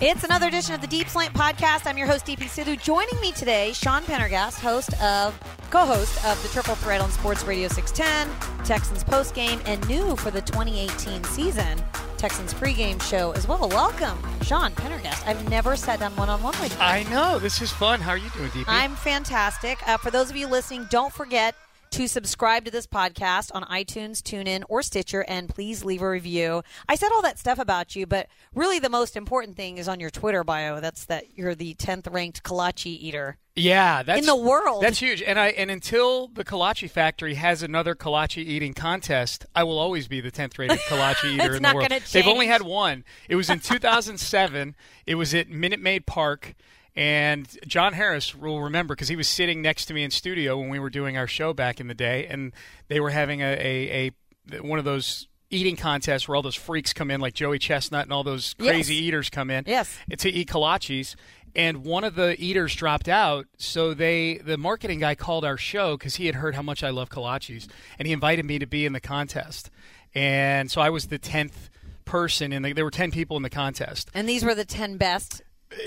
It's another edition of the Deep Slant Podcast. I'm your host, DP Sidhu. Joining me today, Sean Pendergast, host of, co-host of the Triple Threat on Sports Radio 610, Texans postgame, and new for the 2018 season, Texans pregame show as well. Welcome, Sean Pendergast. I've never sat down one-on-one with you. I know. This is fun. How are you doing, DP? I'm fantastic. Uh, for those of you listening, don't forget to subscribe to this podcast on iTunes, TuneIn, or Stitcher, and please leave a review. I said all that stuff about you, but really the most important thing is on your Twitter bio. That's that you're the 10th ranked kolache eater. Yeah, that's in the world. That's huge. And I and until the Kolache factory has another kolache eating contest, I will always be the 10th rated kolache eater in the world. They've only had one. It was in 2007. it was at Minute Maid Park. And John Harris will remember because he was sitting next to me in studio when we were doing our show back in the day, and they were having a, a, a one of those eating contests where all those freaks come in, like Joey Chestnut and all those crazy Yes. eaters come in Yes. to eat kolaches and one of the eaters dropped out so they the marketing guy called our show because he had heard how much i love kolaches and he invited me to be in the contest and so i was the 10th person and there were 10 people in the contest And these were the 10 best.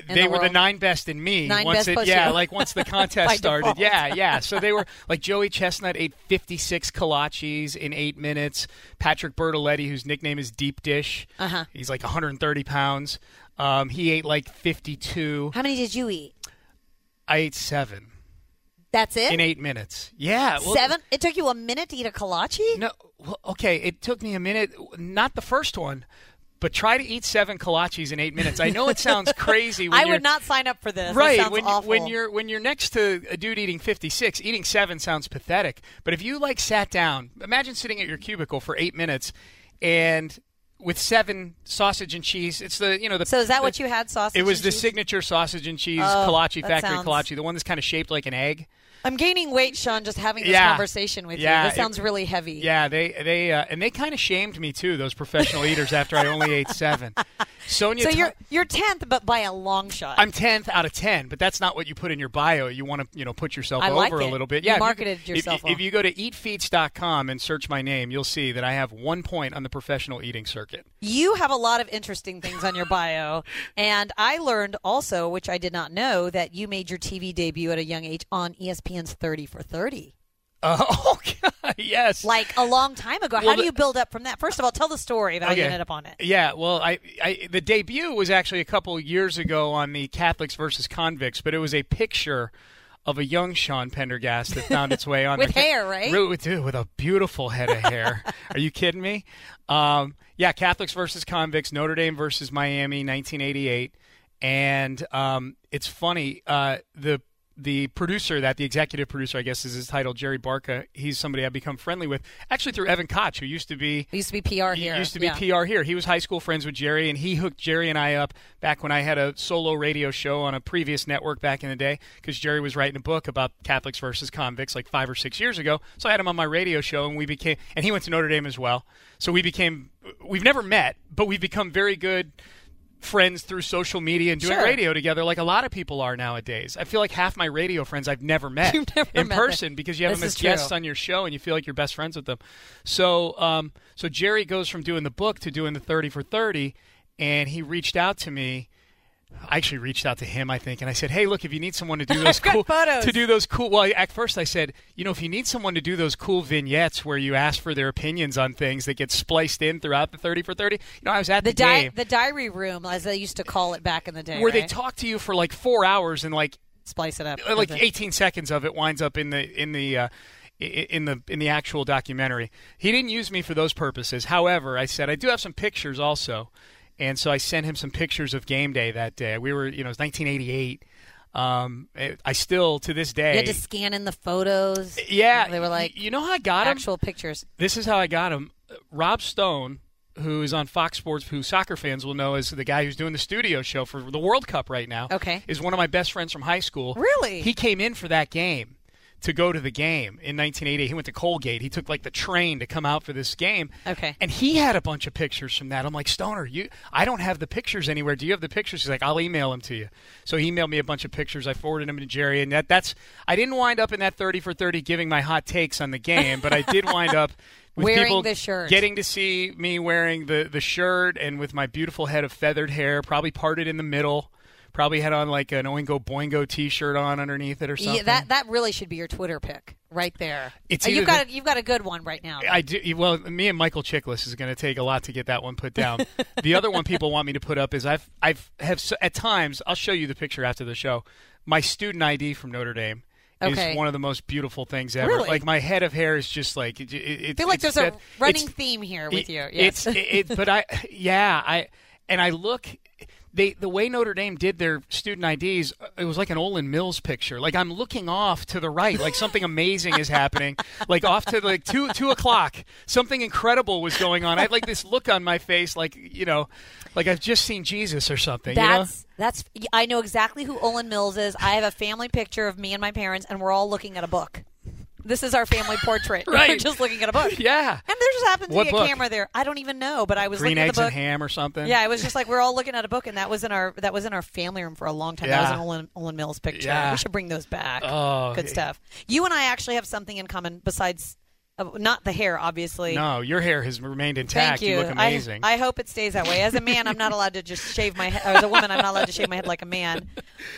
They the were the nine best in me. Nine once best it, yeah, you. like once the contest started. default. Yeah, yeah. So they were like Joey Chestnut ate 56 kolaches in eight minutes. Patrick Bertoletti, whose nickname is Deep Dish, Uh-huh. he's like 130 pounds. Um, he ate like 52. How many did you eat? I ate seven That's it? in eight minutes. Yeah, well, Seven? It took you a minute to eat a kolache? No, well, okay. It took me a minute. Not the first one. But try to eat seven kolaches in eight minutes. I know it sounds crazy. When I would not sign up for this. Right when awful. when you're when you're next to a dude eating 56, eating seven sounds pathetic. But if you like sat down, imagine sitting at your cubicle for eight minutes, and with seven sausage and cheese. It's the you know the So is that the- what you had, sausage It was the cheese? signature sausage and cheese Oh, kolache factory sounds- kolache, the one that's kind of shaped like an egg. I'm gaining weight, Sean, just having this Yeah. conversation with Yeah, you. This it- sounds really heavy. Yeah, they they uh, and they kind of shamed me too. Those professional eaters after I only ate seven. Sonia, So you're you're tenth, but by a long shot. I'm tenth out of ten, but that's not what you put in your bio. You want to, you know, put yourself I over like a little bit. Yeah, if marketed if, yourself If, if you go to eatfeats.com and search my name, you'll see that I have one point on the professional eating circuit. you have a lot of interesting things on your bio, and I learned also, which I did not know, that you made your TV debut at a young age on E ESPN's Thirty for Thirty, Uh, oh God, yes. like a long time ago. Well, How do you build up from that? First of all, tell the story of how you Okay. ended up on it. Yeah, well, I, I the debut was actually a couple years ago on the Catholics versus Convicts, but it was a picture of a young Sean Pendergast that found its way on With hair, right? Re- With, dude, with a beautiful head of hair. Are you kidding me? Um, yeah, Catholics versus Convicts, Notre Dame versus Miami, 1988, and um, it's funny. Uh, the the producer, that the executive producer, I guess is his title, Jerry Barca. He's somebody I've become friendly with, actually through Evan Koch, who used to be used to be PR he here. used to be Yeah. PR here. He was high school friends with Jerry, and he hooked Jerry and I up back when I had a solo radio show on a previous network back in the day because Jerry was writing a book about Catholics versus convicts like five or six years ago. So I had him on my radio show, and we became, and he went to Notre Dame as well. So we became, we've never met, but we've become very good friends through social media and doing Sure. radio together like a lot of people are nowadays. I feel like half my radio friends I've never met never in met them. person because you have them as guests on your show and you feel like you're best friends with them. So, um, so Jerry goes from doing the book to doing the 30 for 30, and he reached out to me. I actually reached out to him, I think, and I said, "Hey, look, if you need someone to do those cool photos. to do those cool." Well, at first I said, "You know, if you need someone to do those cool vignettes where you ask for their opinions on things that get spliced in throughout the 30 for 30, you know, I was at The, the, di- game the diary room, as they used to call it back in the day, where they talk to you for like four hours and like splice it up. uh, like. 18 seconds of it winds up in the in the uh, in the in the actual documentary. He didn't use me for those purposes. However, I said I do have some pictures also, and so I sent him some pictures of game day that day. We were you know it was 1988. Um, I still to this day. You had to scan in the photos. yeah, they were like you know how I got him. actual pictures. This is how I got him. Rob Stone, who is on Fox Sports, who soccer fans will know as the guy who's doing the studio show for the World Cup right now. Okay. Is one of my best friends from high school. Really? He came in for that game to go to the game in 1980. He went to Colgate. He took like the train to come out for this game. Okay. And he had a bunch of pictures from that. I'm like, Stoner, you I don't have the pictures anywhere. Do you have the pictures? He's like, I'll email them to you. So he emailed me a bunch of pictures. I forwarded them to Jerry and that that's I didn't wind up in that 30 for 30 giving my hot takes on the game, but I did wind up with Wearing people the shirt. getting to see me wearing the the shirt and with my beautiful head of feathered hair, probably parted in the middle. Probably had on like an Oingo Boingo T-shirt on underneath it or something. Yeah, that that really should be your Twitter pic right there. It's Uh, you've got a, you've got a good one right now. I do. Well, me and Michael Chiklis is going to take a lot to get that one put down. the other one people want me to put up is I've I've have at times I'll show you the picture after the show. My student ID from Notre Dame Okay. is one of the most beautiful things ever. Really? Like my head of hair is just like it. it I feel like it's there's a running theme here with it- you. Yes. It's it, but I yeah I and I look they the way Notre Dame did their student IDs uh, it was like an Olan Mills picture like I'm looking off to the right like something amazing is happening like off to like two two o'clock something incredible was going on I had like this look on my face like you know like I've just seen Jesus or something you know? That's that's. I know exactly who Olan Mills is. I have a family picture of me and my parents, and we're all looking at a book. This is our family portrait. We're Right. just looking at a book. yeah And there just happens What to be book? a camera there. I don't even know, but I was green looking at the book. and ham or something Yeah, it was just like we're all looking at a book, and that was in our that was in our family room for a long time. That was Yeah. an Olan, Olan Mills picture. Yeah. We should bring those back. Oh, Good stuff. You and I actually have something in common besides not the hair, obviously. no your hair has remained intact Thank you. look amazing I, I hope it stays that way. As a man, I'm not allowed to just shave my head. As a woman, I'm not allowed to shave my head like a man.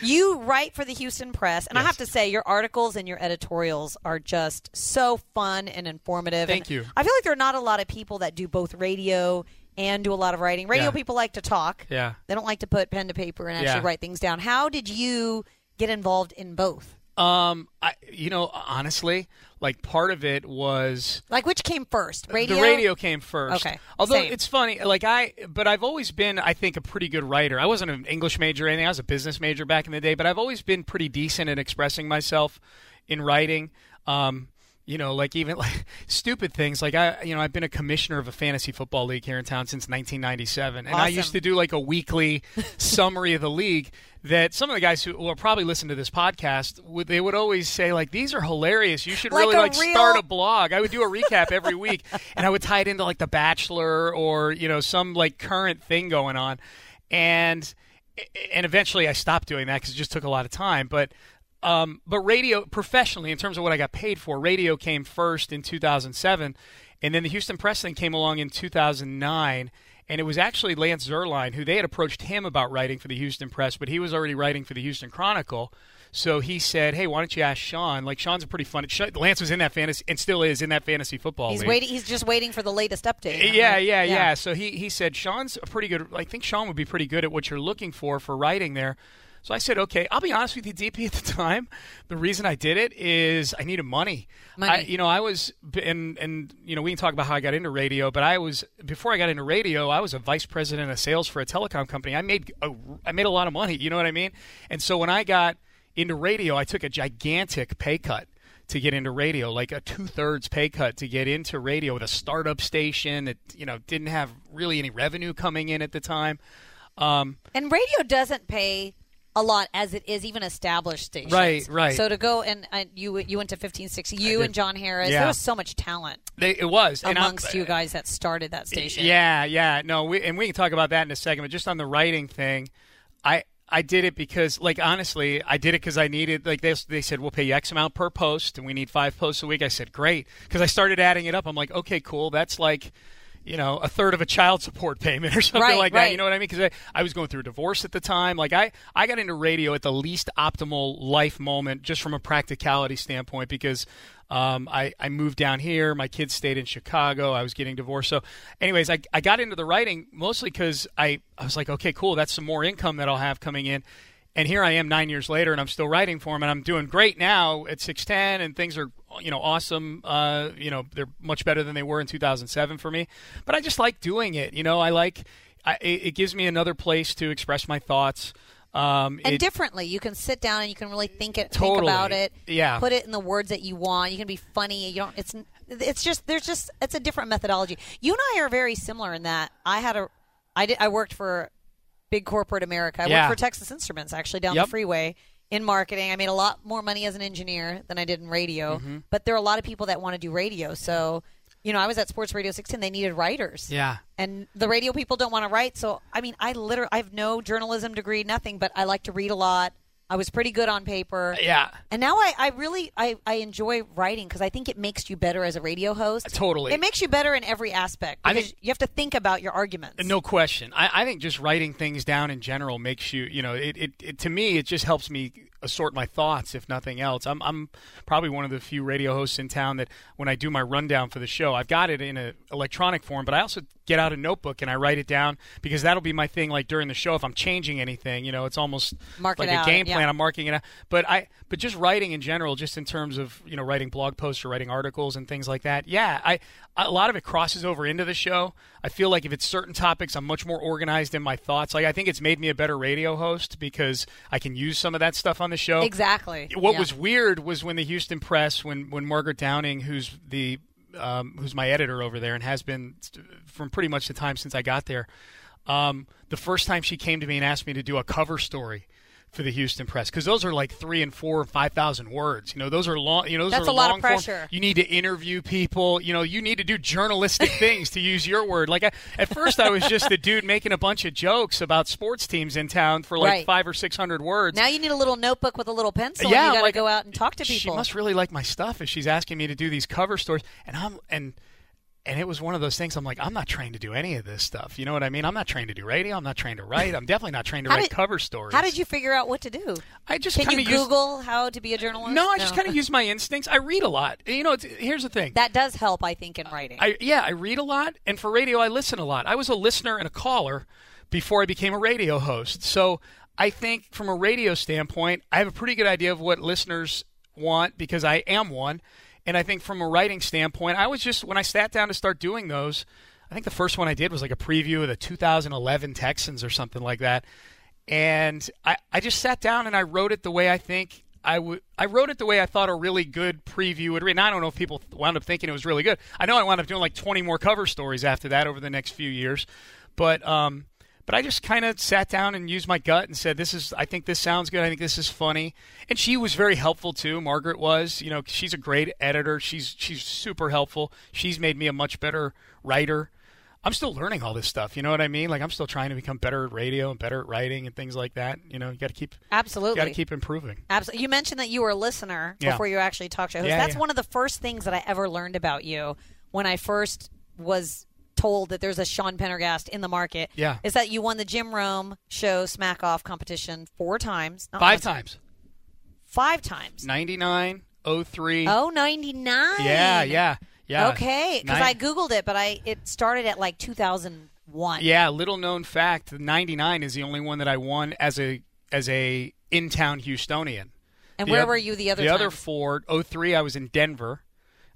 You write for the Houston Press, and I have to say, your articles and your editorials are just so fun and informative. Thank And you. I feel like there are not a lot of people that do both radio and do a lot of writing. Radio Yeah. people like to talk. yeah They don't like to put pen to paper and actually Yeah. write things down. How did you get involved in both? Um I you know honestly like part of it was Like, which came first? Radio. The radio came first. Okay. Although Same. it's funny, like I, but I've always been, I think, a pretty good writer. I wasn't an English major or anything. I was a business major back in the day, but I've always been pretty decent at expressing myself in writing. Um, you know, like even like stupid things. Like I, you know, I've been a commissioner of a fantasy football league here in town since 1997, and I used to do like a weekly summary of the league. That some of the guys who will probably listen to this podcast would they would always say like these are hilarious. You should Like really like real- start a blog. I would do a recap every week, and I would tie it into like The Bachelor or you know some like current thing going on, and and eventually I stopped doing that because it just took a lot of time. But um, but radio professionally, in terms of what I got paid for, radio came first in 2007, and then the Houston Press thing came along in 2009. And it was actually Lance Zierlein who they had approached him about writing for the Houston Press, but he was already writing for the Houston Chronicle. So he said, "Hey, why don't you ask Sean? Like Sean's a pretty fun. Lance was in that fantasy and still is in that fantasy football He's league. waiting. He's just waiting for the latest update. Yeah, right? yeah, yeah, So he, he said Sean's a pretty good. I think Sean would be pretty good at what you're looking for for writing there. So I said, okay. I'll be honest with you, DP. At the time, the reason I did it is I needed money. Money. I, you know, I was and and you know we can talk about how I got into radio, but I was before I got into radio, I was a vice president of sales for a telecom company. I made a, I made a lot of money. You know what I mean? And so when I got into radio, I took a gigantic pay cut to get into radio, like a two thirds pay cut to get into radio with a startup station that you know didn't have really any revenue coming in at the time. Um, And radio doesn't pay a lot as it is even established stations. Right, right. So to go and uh, you you went to 1560, you and John Harris. Yeah. There was so much talent they, it was amongst you guys that started that station. Yeah, yeah. No, we, and we can talk about that in a second. But just on the writing thing, I I did it because, like, honestly, I did it because I needed. Like, they they said we'll pay you X amount per post, and we need five posts a week. I said great because I started adding it up. I'm like, okay, cool. That's like. You know, a third of a child support payment or something Right, like right. that. You know what I mean? Because I, I was going through a divorce at the time. Like I, I got into radio at the least optimal life moment, just from a practicality standpoint, because um, I, I moved down here. My kids stayed in Chicago. I was getting divorced. So, anyways, I, I got into the writing mostly because I, I was like, okay, cool. That's some more income that I'll have coming in. And here I am nine years later, and I'm still writing for them, and I'm doing great now at 610, and things are, you know, awesome. Uh, you know, they're much better than they were in 2007 for me. But I just like doing it. You know, I like, I, it, it gives me another place to express my thoughts. Um, And it- differently, you can sit down and you can really think it, think about it. Yeah. Put it in the words that you want. You can be funny. You don't. It's it's just there's just it's a different methodology. You and I are very similar in that I had a I did I worked for big corporate America. I Yeah. worked for Texas Instruments actually down Yep. the freeway in marketing. I made a lot more money as an engineer than I did in radio. Mm-hmm. But there are a lot of people that want to do radio. So, you know, I was at Sports Radio 16. They needed writers. yeah. And the radio people don't want to write. So, I mean, I literally, I have no journalism degree, nothing, but I like to read a lot. I was pretty good on paper. Uh, yeah. And now I, I really I, I enjoy writing because I think it makes you better as a radio host. Uh, totally. It makes you better in every aspect. I think- you have to think about your arguments. No question. I, I think just writing things down in general makes you, you know, it, it, it to me it just helps me assort my thoughts, if nothing else. I'm I'm probably one of the few radio hosts in town that when I do my rundown for the show, I've got it in an electronic form, but I also get out a notebook and I write it down because that'll be my thing. Like during the show, if I'm changing anything, you know, it's almost Mark like out, a game yeah. plan. I'm marking it out. But I, but just writing in general, just in terms of you know writing blog posts or writing articles and things like that. Yeah, I a lot of it crosses over into the show. I feel like if it's certain topics, I'm much more organized in my thoughts. Like I think it's made me a better radio host because I can use some of that stuff on the show. Exactly. What Yeah. was weird was when the Houston Press, when when Margaret Downing, who's the um, who's my editor over there and has been from pretty much the time since I got there, um, the first time she came to me and asked me to do a cover story for the Houston Press because those are like three and four, five thousand words. You know, those are long. You know, those That's are a lot of long form. pressure. You need to interview people. You know, you need to do journalistic things to use your word. Like I, at first, I was just a dude making a bunch of jokes about sports teams in town for like Right. five or six hundred words. Now you need a little notebook with a little pencil. Yeah, and you got to like, go out and talk to people. She must really like my stuff if she's asking me to do these cover stories. And I'm and and it was one of those things. I'm like, I'm not trained to do any of this stuff. You know what I mean? I'm not trained to do radio. I'm not trained to write. I'm definitely not trained to write did- cover stories. How did you figure out what to do? I just Can kind you of. Google how to be a journalist? No, I just kind of use my instincts. I read a lot. You know, it's, here's the thing. That does help, I think, in writing. I yeah, I read a lot, and for radio, I listen a lot. I was a listener and a caller before I became a radio host. So I think, from a radio standpoint, I have a pretty good idea of what listeners want because I am one. And I think, from a writing standpoint, I was just when I sat down to start doing those. I think the first one I did was like a preview of the 2011 Texans or something like that. And I, I just sat down and I wrote it the way I think I would. I wrote it the way I thought a really good preview would read. And I don't know if people wound up thinking it was really good. I know I wound up doing like 20 more cover stories after that over the next few years, but um, but I just kind of sat down and used my gut and said, "This is. I think this sounds good. I think this is funny." And she was very helpful too. Margaret was. You know, she's a great editor. She's she's super helpful. She's made me a much better writer. I'm still learning all this stuff. You know what I mean? Like I'm still trying to become better at radio and better at writing and things like that. You know, you got to keep Absolutely. got to keep improving. Absolutely. You mentioned that you were a listener Yeah. before you actually talk show host. Yeah, That's yeah. one of the first things that I ever learned about you when I first was told that there's a Sean Pendergast in the market. Yeah. Is that you won the Jim Rome show smack off competition four times. Five once, times. Five times. 99, 03. Oh, 99. Yeah, yeah, yeah. Okay. Because I Googled it, but I it started at like 2001. Yeah, little known fact, 99 is the only one that I won as a as a in-town Houstonian. And The where were you the other The other times? four, 03 I was in Denver.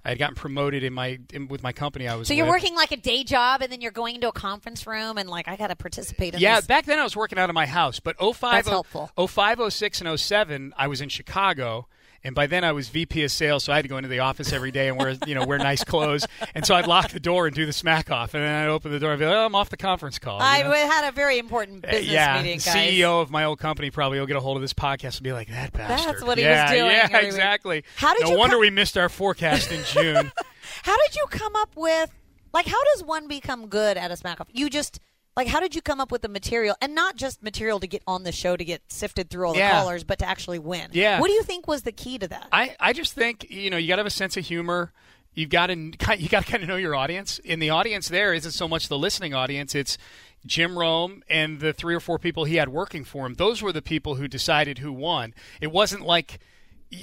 I had gotten promoted in my in, with my company I was So you're with. working like a day job, and then you're going into a conference room, and like I got to participate in Yeah, this. back then I was working out of my house, but 05, That's 05, 06, and 07, I was in Chicago. And by then I was VP of sales, so I had to go into the office every day and wear, you know, wear nice clothes. And so I'd lock the door and do the smack off, and then I'd open the door and be like, "Oh, I'm off the conference call." I know? had a very important Uh, business yeah, meeting, the guys. CEO of my old company probably will get a hold of this podcast and be like, "That bastard." That's what he was doing Yeah, week. exactly. How did no you wonder we missed our forecast in June. How did you come up with like how does one become good at a smack off? You just like how did you come up with the material and not just material to get on the show to get sifted through all the Yeah. callers, but to actually win? Yeah. What do you think was the key to that? I, I just think you know you got to have a sense of humor. You've got to you got to kind of know your audience. And the audience there isn't so much the listening audience; it's Jim Rome and the three or four people he had working for him. Those were the people who decided who won. It wasn't like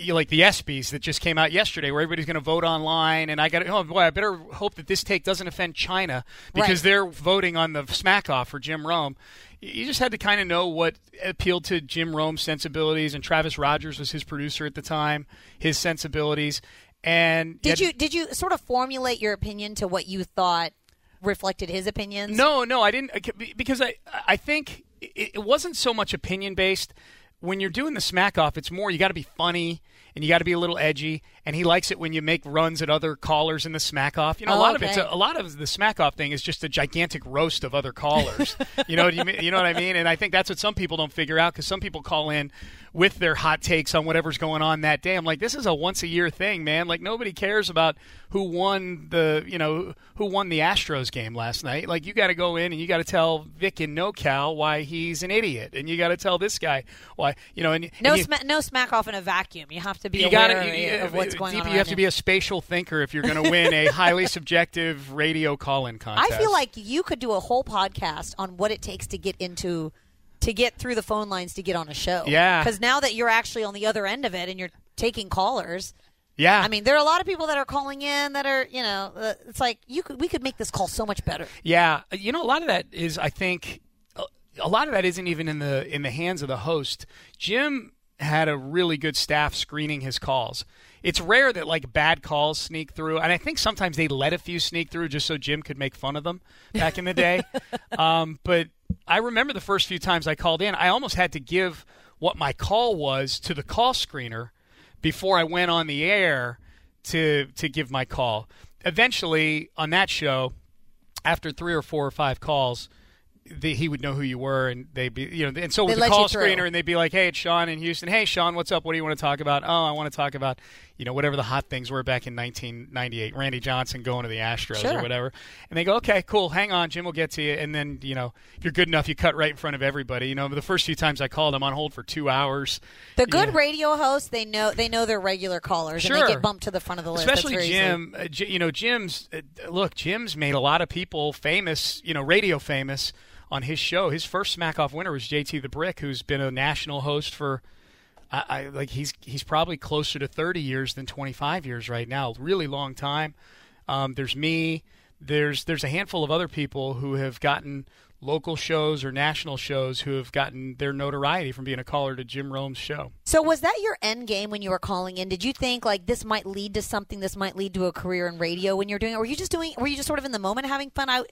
like the ESPYS that just came out yesterday, where everybody's going to vote online, and I got oh boy, I better hope that this take doesn't offend China because Right. they're voting on the smack off for Jim Rome. You just had to kind of know what appealed to Jim Rome's sensibilities, and Travis Rogers was his producer at the time, his sensibilities. And did had- you did you sort of formulate your opinion to what you thought reflected his opinions? No, no, I didn't uh, because I I think it wasn't so much opinion based. When you're doing the smack off, it's more you got to be funny and you got to be a little edgy. And he likes it when you make runs at other callers in the smack off. You know, a oh, lot of it's a, a lot of the smack off thing is just a gigantic roast of other callers. you know what you? You know what I mean? And I think that's what some people don't figure out because some people call in with their hot takes on whatever's going on that day. I'm like, this is a once a year thing, man. Like nobody cares about who won the you know who won the Astros game last night. Like you got to go in and you got to tell Vic in NoCal why he's an idiot, and you got to tell this guy why you know. And No, and you, sma- no smack off in a vacuum. You have to be you aware gotta, you, of what's going DP, on. You around have to be a spatial thinker if you're going to win a highly subjective radio call-in contest. I feel like you could do a whole podcast on what it takes to get into to get through the phone lines to get on a show. Yeah. Because now that you're actually on the other end of it and you're taking callers, yeah. I mean, there are a lot of people that are calling in that are, you know, uh, it's like you could we could make this call so much better. Yeah, you know, a lot of that is, I think, a- a lot of that isn't even in the in the hands of the host. Jim had a really good staff screening his calls. It's rare that like bad calls sneak through, and I think sometimes they let a few sneak through just so Jim could make fun of them back in the day. um, but I remember the first few times I called in, I almost had to give what my call was to the call screener before I went on the air to to give my call. Eventually, on that show, after three or four or five calls, the, he would know who you were, and they'd be, you know, and so They with the call screener, and they'd be like, "Hey, it's Sean in Houston. Hey, Sean, what's up? What do you want to talk about? Oh, I want to talk about, you know, whatever the hot things were back in 1998. Randy Johnson going to the Astros Sure. or whatever." And they go, "Okay, cool. Hang on, Jim will get to you." And then, you know, if you're good enough, you cut right in front of everybody. You know, the first few times I called, I'm on hold for two hours. The good radio hosts, they know they know their regular callers and they get bumped to the front of the list. Especially. Jim, uh, J- you know, Jim's uh, look. Jim's made a lot of people famous, you know, radio famous on his show. His first Smack Off winner was JT the Brick, who's been a national host for, I, I like he's he's probably closer to 30 years than 25 years right now. Really long time. Um, there's me. There's there's a handful of other people who have gotten local shows or national shows who have gotten their notoriety from being a caller to Jim Rome's show. So was that your end game when you were calling in? Did you think like this might lead to something? This might lead to a career in radio when you're doing it? Were you just doing? Were you just sort of in the moment having fun? I,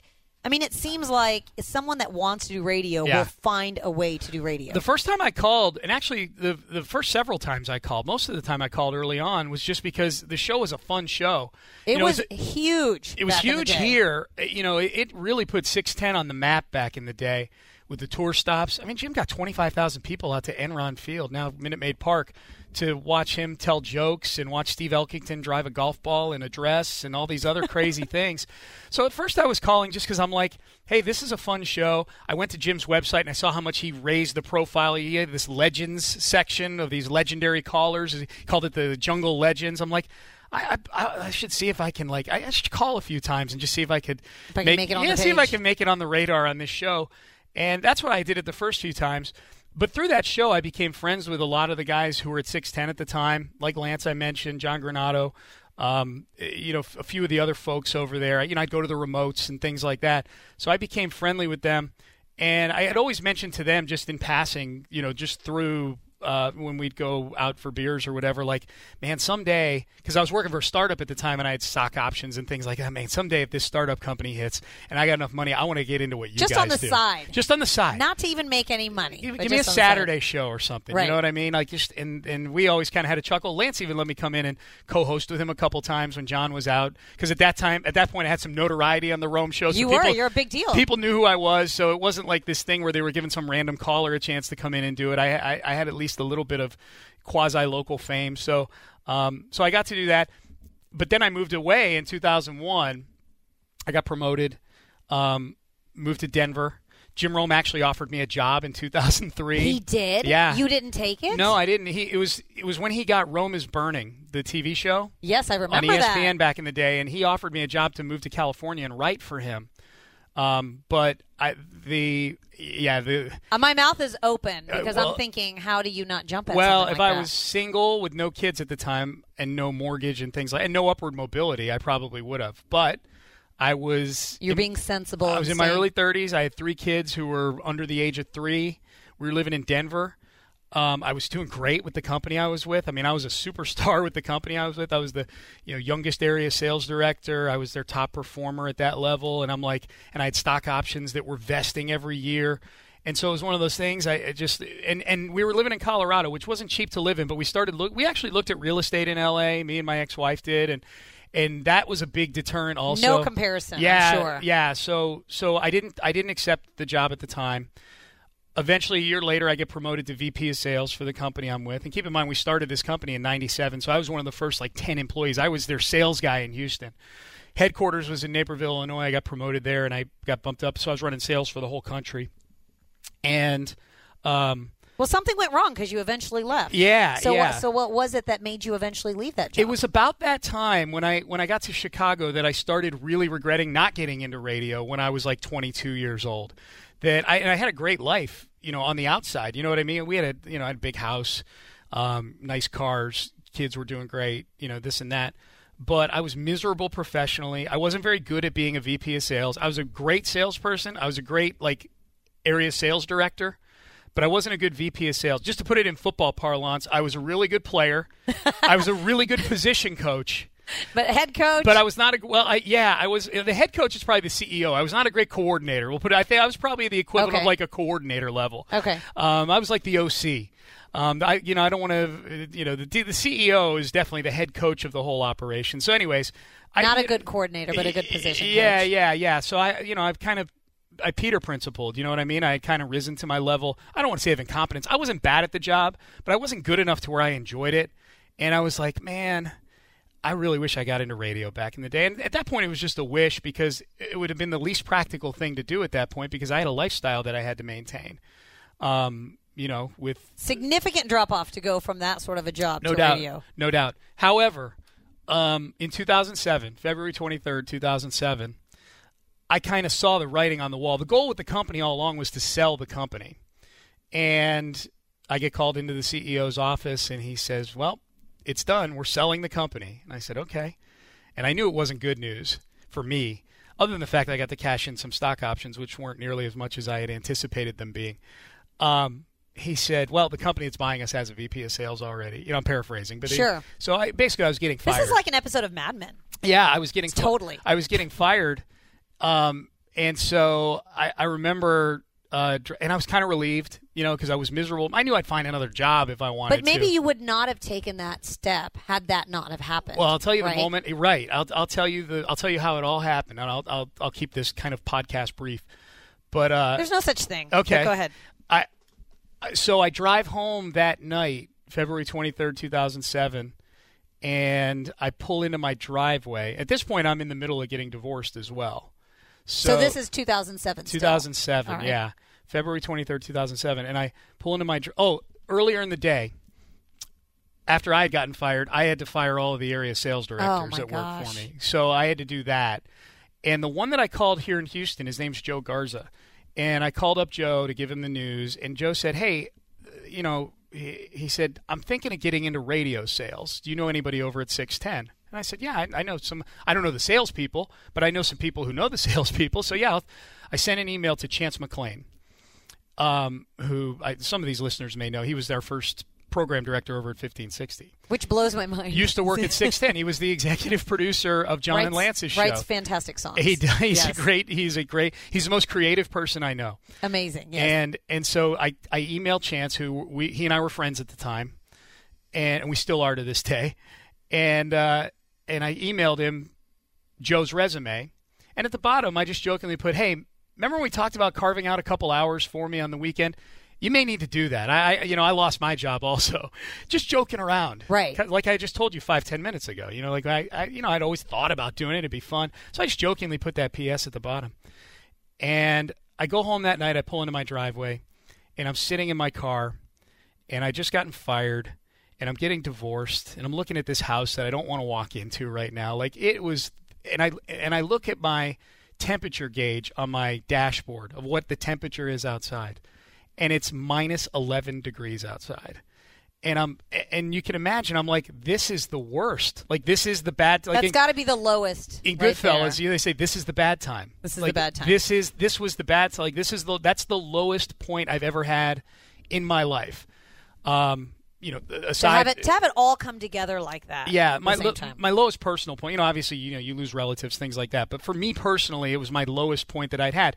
I mean, it seems like someone that wants to do radio Yeah. will find a way to do radio. The first time I called, and actually the the first several times I called, most of the time I called early on was just because the show was a fun show. it You know, was huge. it was back in the huge here. Uh, You know, it, it really put 610 on the map back in the day with the tour stops. I mean, Jim got 25,000 people out to Enron Field, now Minute Maid Park, to watch him tell jokes and watch Steve Elkington drive a golf ball in a dress and all these other crazy things. So at first I was calling just because I'm like, hey, this is a fun show. I went to Jim's website and I saw how much he raised the profile. He had this legends section of these legendary callers. He called it the Jungle Legends. I'm like, I, I, I should see if I can like I should call a few times and just see if I could If I can make it on yeah the see if I can make it on the radar on this show, and that's what I did it the first few times. But through that show, I became friends with a lot of the guys who were at six ten at the time, like Lance I mentioned, John Granado, um, you know, a few of the other folks over there. You know, I'd go to the remotes and things like that. So I became friendly with them, and I had always mentioned to them just in passing, you know, just through uh, when we'd go out for beers or whatever, like, man, someday, because I was working for a startup at the time and I had stock options and things like that. Man, someday if this startup company hits and I got enough money, I want to get into what you Just guys do. Just on the do. side. Just on the side. Not to even make any money. Give, give me a just on the side. Saturday show or something. Right. You know what I mean? Like just and and we always kind of had a chuckle. Lance even let me come in and co-host with him a couple times when John was out because at that time, at that point, I had some notoriety on the Rome show. So You were. people- You're a big deal. People knew who I was, so it wasn't like this thing where they were giving some random caller a chance to come in and do it. I I, I had at least a little bit of quasi local fame, so um, so I got to do that. But then I moved away in 2001. I got promoted, um, moved to Denver. Jim Rome actually offered me a job in 2003. He did. Yeah. You didn't take it. No, I didn't. He it was it was when he got Rome is Burning, the TV show Yes, I on remember ESPN that. back in the day, and he offered me a job to move to California and write for him. Um, but I the yeah the Uh, my mouth is open because well- I'm thinking, how do you not jump at well, if like I that? was single with no kids at the time and no mortgage and things like and no upward mobility, I probably would have. But I was You're in- being sensible. I was in my early 30s. I had three kids who were under the age of three. We were living in Denver. Um, I was doing great with the company I was with. I mean, I was a superstar with the company I was with. I was the you know youngest area sales director. I was their top performer at that level, and I'm like, and I had stock options that were vesting every year. And so it was one of those things. I just and and we were living in Colorado, which wasn't cheap to live in, but we started look. We actually looked at real estate in L.A. Me and my ex-wife did, and and that was a big deterrent. Also, No comparison, I'm Yeah, sure. yeah. So so I didn't I didn't accept the job at the time. Eventually, a year later, I get promoted to VP of sales for the company I'm with. And keep in mind, we started this company in '97, so I was one of the first like 10 employees. I was their sales guy in Houston. Headquarters was in Naperville, Illinois. I got promoted there, and I got bumped up, so I was running sales for the whole country. And um, Well, something went wrong because you eventually left. Yeah, So yeah. what? So what was it that made you eventually leave that job? It was about that time when I when I got to Chicago that I started really regretting not getting into radio when I was like 22 years old. That I and I had a great life, you know, on the outside. You know what I mean? We had a you know I had a big house, um, nice cars, kids were doing great, you know this and that. But I was miserable professionally. I wasn't very good at being a VP of sales. I was a great salesperson. I was a great like area sales director but I wasn't a good VP of sales. Just to put it in football parlance, I was a really good player. I was a really good position coach, but head coach. but I was not a well. I, yeah, I was the head coach is probably the CEO. I was not a great coordinator. We'll put it. I think I was probably the equivalent Okay. of like a coordinator level. Okay. Um, I was like the OC. Um, I, you know, I don't want to, you know, the, the CEO is definitely the head coach of the whole operation. So, anyways, I, not a good coordinator, but a good position. yeah, coach. yeah, yeah. So I, you know, I've kind of, I Peter principled. You know what I mean? I had kind of risen to my level. I don't want to say of incompetence. I wasn't bad at the job, but I wasn't good enough to where I enjoyed it. And I was like, man, I really wish I got into radio back in the day. And at that point, it was just a wish because it would have been the least practical thing to do at that point because I had a lifestyle that I had to maintain. Um, you know, with Significant drop off to go from that sort of a job no to doubt, radio. no doubt. However, um, in 2007, February 23rd, 2007, I kind of saw the writing on the wall. The goal with the company all along was to sell the company, and I get called into the CEO's office, and he says, "Well, it's done. We're selling the company." And I said, "Okay," and I knew it wasn't good news for me. Other than the fact that I got to cash in some stock options, which weren't nearly as much as I had anticipated them being. Um, he said, "Well, the company that's buying us has a VP of sales already." You know, I'm paraphrasing, but he- Sure. so I basically I was getting fired. This is like an episode of Mad Men. yeah, I was getting totally. I was getting fired, um, and so I, I remember, uh, and I was kind of relieved, you know, because I was miserable. I knew I'd find another job if I wanted But maybe to. you would not have taken that step had that not have happened. Well, I'll tell you right? the moment. Right. I'll I'll tell you the I'll tell you how it all happened, and I'll I'll I'll keep this kind of podcast brief. But uh, There's no such thing. Okay. But go ahead. I I- so I drive home that night, February 23rd, 2007, and I pull into my driveway. At this point, I'm in the middle of getting divorced as well. So, this is 2007. 2007, All right. yeah. February 23rd, 2007. And I pull into my. Oh, earlier in the day, after I had gotten fired, I had to fire all of the area sales oh, directors Oh, that worked for me. So I had to do that. And the one that I called here in Houston, his name's Joe Garza. And I called up Joe to give him the news. And Joe said, Hey, you know, he, he said, I'm thinking of getting into radio sales. Do you know anybody over at 610? And I said, Yeah, I, I know some. I don't know the salespeople, but I know some people who know the salespeople. So yeah, I'll, I sent an email to Chance McLean, um, who I, some of these listeners may know. He was their first program director over at 1560. Which blows my mind. Used to work at 610. He was the executive producer of John and Writes- Lance's show. Writes fantastic songs. He he's Yes. a great. He's a great. He's the most creative person I know. Amazing. Yes. And and so I I emailed Chance, who we he and I were friends at the time, and, we still are to this day, and uh, and I emailed him Joe's resume, and at the bottom I just jokingly put, "Hey, remember when we talked about carving out a couple hours for me on the weekend?" You may need to do that. I, you know, I lost my job also, just joking around, Right. Like I just told you five, ten minutes ago. You know, like I, I, you know, I'd always thought about doing it. It'd be fun, so I just jokingly put that PS at the bottom. And I go home that night. I pull into my driveway, and I'm sitting in my car, and I just gotten fired, and I'm getting divorced, and I'm looking at this house that I don't want to walk into right now. Like it was, and I and I look at my temperature gauge on my dashboard of what the temperature is outside, and it's minus 11 degrees outside. And I'm, and you can imagine, I'm like, this is the worst. Like this is the bad. Like That's got to be the lowest. in right Goodfellas, there. you know, they say this is the bad time. This is the bad time. This is this was the bad. Like this is the that's the lowest point I've ever had in my life. Um, you know, to aside have it to have it all come together like that. yeah, my lo- my lowest personal point. You know, obviously, you know, you lose relatives, things like that. But for me personally, it was my lowest point that I'd had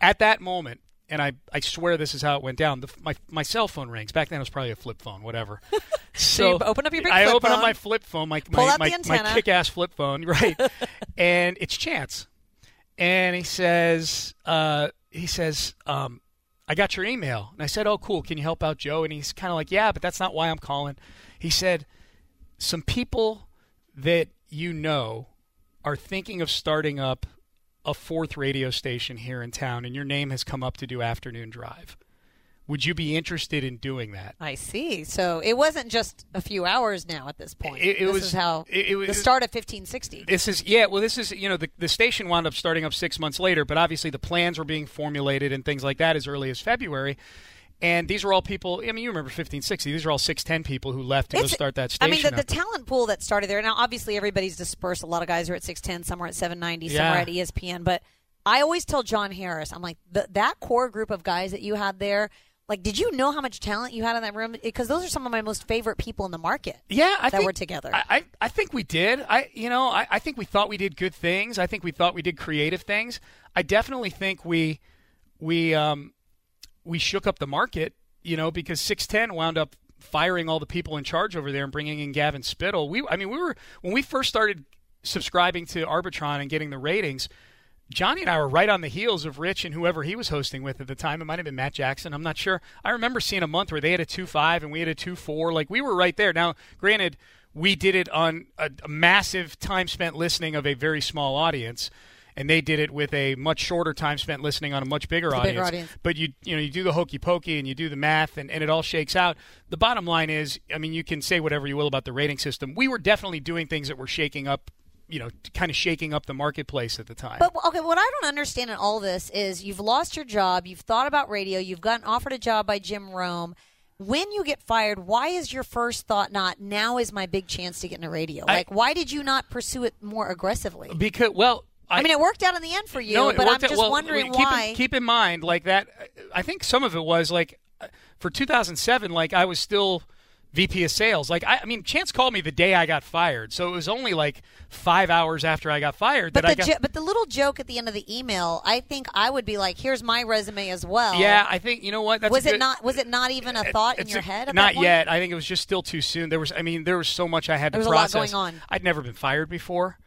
at that moment. and I, I swear this is how it went down. The, my my cell phone rings. Back then it was probably a flip phone, whatever. So you open up your big phone. I open up my flip phone, my my, my, my kick-ass flip phone, right? and it's Chance, and he says, uh, he says, um, I got your email, and I said, oh, cool. Can you help out Joe? And he's kind of like, yeah, but that's not why I'm calling. He said, some people that you know are thinking of starting up a fourth radio station here in town, and your name has come up to do afternoon drive. Would you be interested in doing that? I see. So it wasn't just a few hours now at this point. It- it this was- is how it- it was- the start of 1560. This is yeah. Well, this is you know the the station wound up starting up six months later, but obviously the plans were being formulated and things like that as early as February. And these were all people. I mean, you remember 1560. These are all 610 people who left to go start that station. I mean, the, the talent pool that started there. Now, obviously, everybody's dispersed. A lot of guys are at 610, some are at 790, some are at ESPN. But I always tell John Harris, I'm like, th- that core group of guys that you had there, like, did you know how much talent you had in that room? Because those are some of my most favorite people in the market. yeah, I that think, were together. I, I, I think we did. I, you know, I, I think we thought we did good things. I think we thought we did creative things. I definitely think we, we, um, we shook up the market. You know, because 610 wound up firing all the people in charge over there and bringing in Gavin Spittle. We, I mean, we were when we first started subscribing to Arbitron and getting the ratings. Johnny and I were right on the heels of Rich and whoever he was hosting with at the time. It might have been Matt Jackson. I'm not sure. I remember seeing a month where they had a two five and we had a two four. Like we were right there. Now, granted, we did it on a, a massive time spent listening of a very small audience, and they did it with a much shorter time spent listening on a much bigger a audience. bigger audience. But you you know you do the hokey pokey and you do the math and, and it all shakes out. The bottom line is, I mean, you can say whatever you will about the rating system. We were definitely doing things that were shaking up. You know, kind of shaking up the marketplace at the time. But okay, what I don't understand in all this is you've lost your job, you've thought about radio, you've gotten offered a job by Jim Rome. When you get fired, why is your first thought not now is my big chance to get into radio? I- Like, why did you not pursue it more aggressively? because well, I, mean, it worked out in the end for you, No, but I'm worked out- just well, wondering keep why. In, keep in mind, like that. I think some of it was like uh, for 2007. Like I was still VP of sales. Like I, I mean, Chance called me the day I got fired, so it was only like five hours after I got fired but that the I got. jo- but the little joke at the end of the email, I think I would be like, "Here's my resume as well." yeah, I think you know what. That's was it good- not? Was it not even a thought in your a- head? At not yet. I think it was just still too soon. There was, I mean, there was so much I had to There lot process. going on. I'd never been fired before.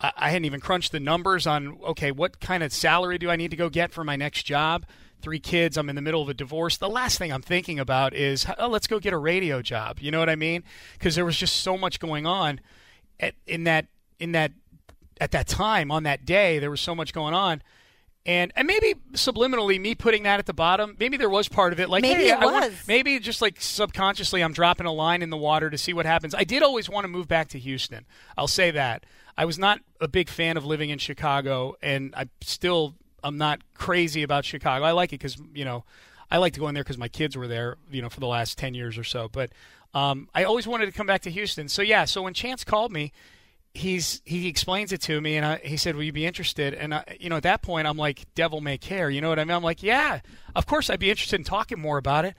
I, I hadn't even crunched the numbers on okay, what kind of salary do I need to go get for my next job? Three kids. I'm in the middle of a divorce. The last thing I'm thinking about is, oh, let's go get a radio job. You know what I mean? Because there was just so much going on at, in that in that at that time on that day. There was so much going on. And, and maybe subliminally, me putting that at the bottom, maybe there was part of it. Like, Maybe hey, it I want- maybe just like subconsciously, I'm dropping a line in the water to see what happens. I did always want to move back to Houston. I'll say that. I was not a big fan of living in Chicago, and I still I'm not crazy about Chicago. I like it because you know I like to go in there because my kids were there, you know, for the last ten years or so. But um, I always wanted to come back to Houston. So yeah, so when Chance called me, he's he explains it to me, and I, he said, "Will you be interested?" And I, you know, at that point, I'm like, "Devil may care." You know what I mean? I'm like, "Yeah, of course, I'd be interested in talking more about it."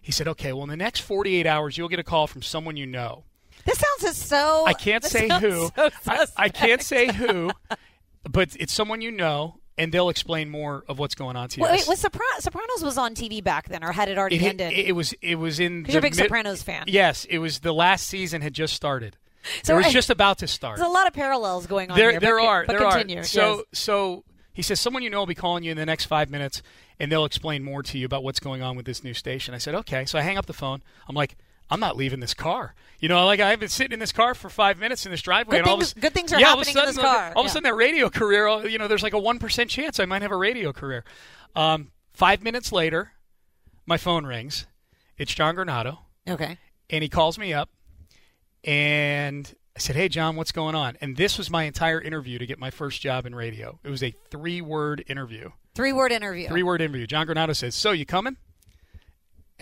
He said, "Okay, well, in the next 48 hours, you'll get a call from someone you know." This sounds so. I can't say who. so I, I can't say who, but it's someone you know, and they'll explain more of what's going on to you. Wait, was Sopra- Sopranos was on TV back then, or had it already it, ended? it, it was it was in you're a big mid- Sopranos fan. Yes, it was the last season had just started. So it was I- just about to start. There's a lot of parallels going on there here. there but, are but there continue. are. So yes. so he says someone you know will be calling you in the next five minutes, and they'll explain more to you about what's going on with this new station. I said okay. So I hang up the phone. I'm like. I'm not leaving this car. You know, like I've been sitting in this car for five minutes in this driveway, Good and all things- of a, good things are yeah, all of happening in sudden, this car. All of Yeah. a sudden, that radio career, oh, you know, there's like a one percent chance I might have a radio career. Um, five minutes later, my phone rings. It's John Granado okay. and he calls me up and I said, "Hey John, what's going on?" And this was my entire interview to get my first job in radio. It was a three-word interview. Three word interview. Three-word interview. John Granado says, "So you coming?"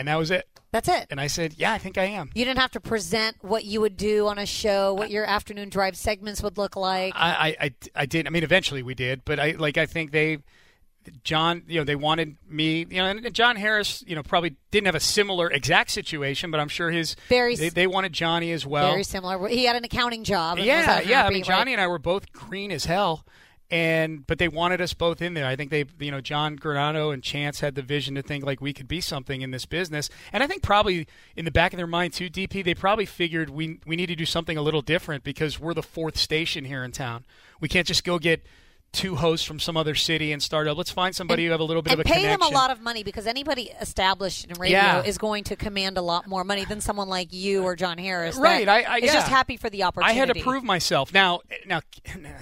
And that was it. That's it. And I said, "Yeah, I think I am." You didn't have to present what you would do on a show, what your afternoon drive segments would look like. I, I, I, I did. I mean, eventually we did, but I like. I think they, John, you know, they wanted me, you know, and John Harris, you know, probably didn't have a similar exact situation, but I'm sure his Very They, they wanted Johnny as well. Very similar. He had an accounting job. Yeah, yeah. I mean, right? Johnny and I were both green as hell, and but they wanted us both in there. I think they, you know, John Granado and Chance had the vision to think like we could be something in this business, and I think probably in the back of their mind too, DP, they probably figured we we need to do something a little different because we're the fourth station here in town. We can't just go get two hosts from some other city and start up. Let's find somebody and, who have a little bit of a pay connection. them a lot of money because anybody established in radio Yeah. is going to command a lot more money than someone like you or John Harris. Right, I- I- yeah. just happy for the opportunity. I had to prove myself. Now, now,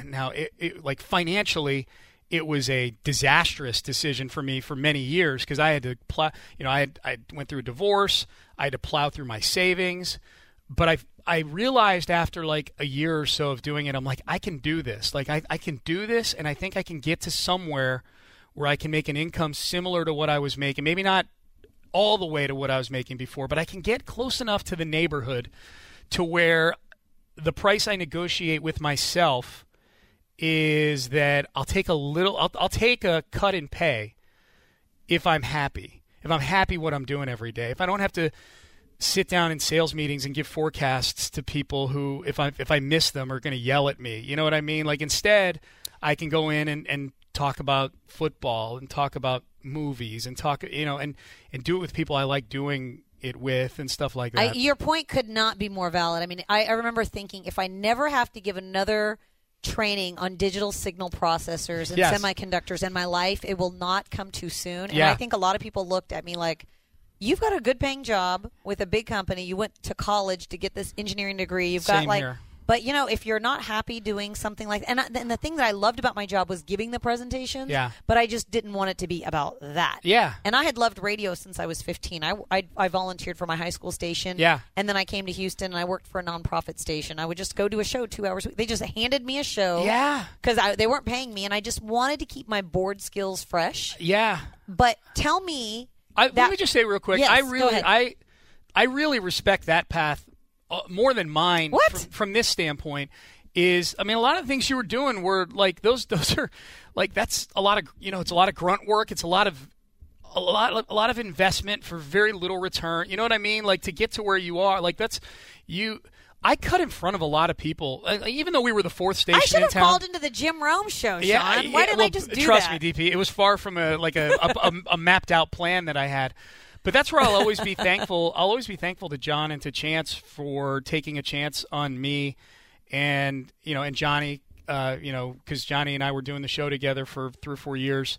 now, it, it, like financially, it was a disastrous decision for me for many years because I had to plow. You know, I had, I went through a divorce. I had to plow through my savings, but I I realized after like a year or so of doing it, I'm like, I can do this. Like I, I can do this, and I think I can get to somewhere where I can make an income similar to what I was making. Maybe not all the way to what I was making before, but I can get close enough to the neighborhood to where the price I negotiate with myself is that I'll take a little I'll, I'll take a cut in pay if I'm happy. If I'm happy what I'm doing every day. If I don't have to sit down in sales meetings and give forecasts to people who if I if I miss them are going to yell at me. You know what I mean? Like instead, I can go in and and talk about football and talk about movies and talk you know and and do it with people I like doing it with and stuff like I, that. your point could not be more valid. I mean, I, I remember thinking if I never have to give another training on digital signal processors and Yes. semiconductors in my life, it will not come too soon. And Yeah. I think a lot of people looked at me like, You've got a good paying job with a big company. You went to college to get this engineering degree. You've got Same like here. but you know, if you're not happy doing something like and, I, and the thing that I loved about my job was giving the presentations, Yeah. but I just didn't want it to be about that. Yeah. And I had loved radio since I was 15. I, I, I volunteered for my high school station. Yeah. And then I came to Houston and I worked for a nonprofit station. I would just go do a show two hours a week. They just handed me a show. Yeah. Because they weren't paying me and I just wanted to keep my board skills fresh. yeah. But tell me. I, that- let me just say real quick. Yes, I really. I, I really respect that path uh, more than mine. What? From, from this standpoint, is I mean, a lot of the things you were doing were like those. Those are like that's a lot of you know, it's a lot of grunt work. It's a lot of a lot, a lot of investment for very little return. You know what I mean? Like to get to where you are, like that's you. I cut in front of a lot of people, uh, even though we were the fourth station I should in have town. called into the Jim Rome show, Sean. Why didn't well, I just do that? trust that? me, DP. It was far from a like a, a, a, a mapped out plan that I had. But that's where I'll always be thankful. I'll always be thankful to John and to Chance for taking a chance on me, and you know, and Johnny. Uh, you know, because Johnny and I were doing the show together for three or four years.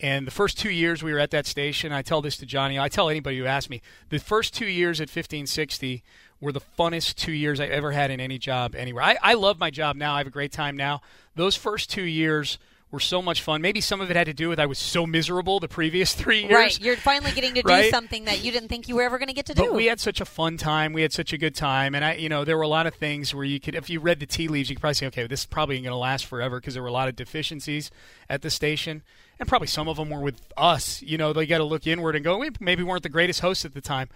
And the first two years we were at that station, I tell this to Johnny. I tell anybody who asks me. The first two years at 1560 were the funnest two years I ever had in any job anywhere. I, I love my job now. I have a great time now. Those first two years were so much fun. Maybe some of it had to do with I was so miserable the previous three years. Right. You're finally getting to do Right? something that you didn't think you were ever going to get to do. But we had such a fun time. We had such a good time, and I, you know, there were a lot of things where you could, if you read the tea leaves, you could probably say, okay, this is probably going to last forever because there were a lot of deficiencies at the station, and probably some of them were with us. You know, they got to look inward and go, we maybe weren't the greatest hosts at the time.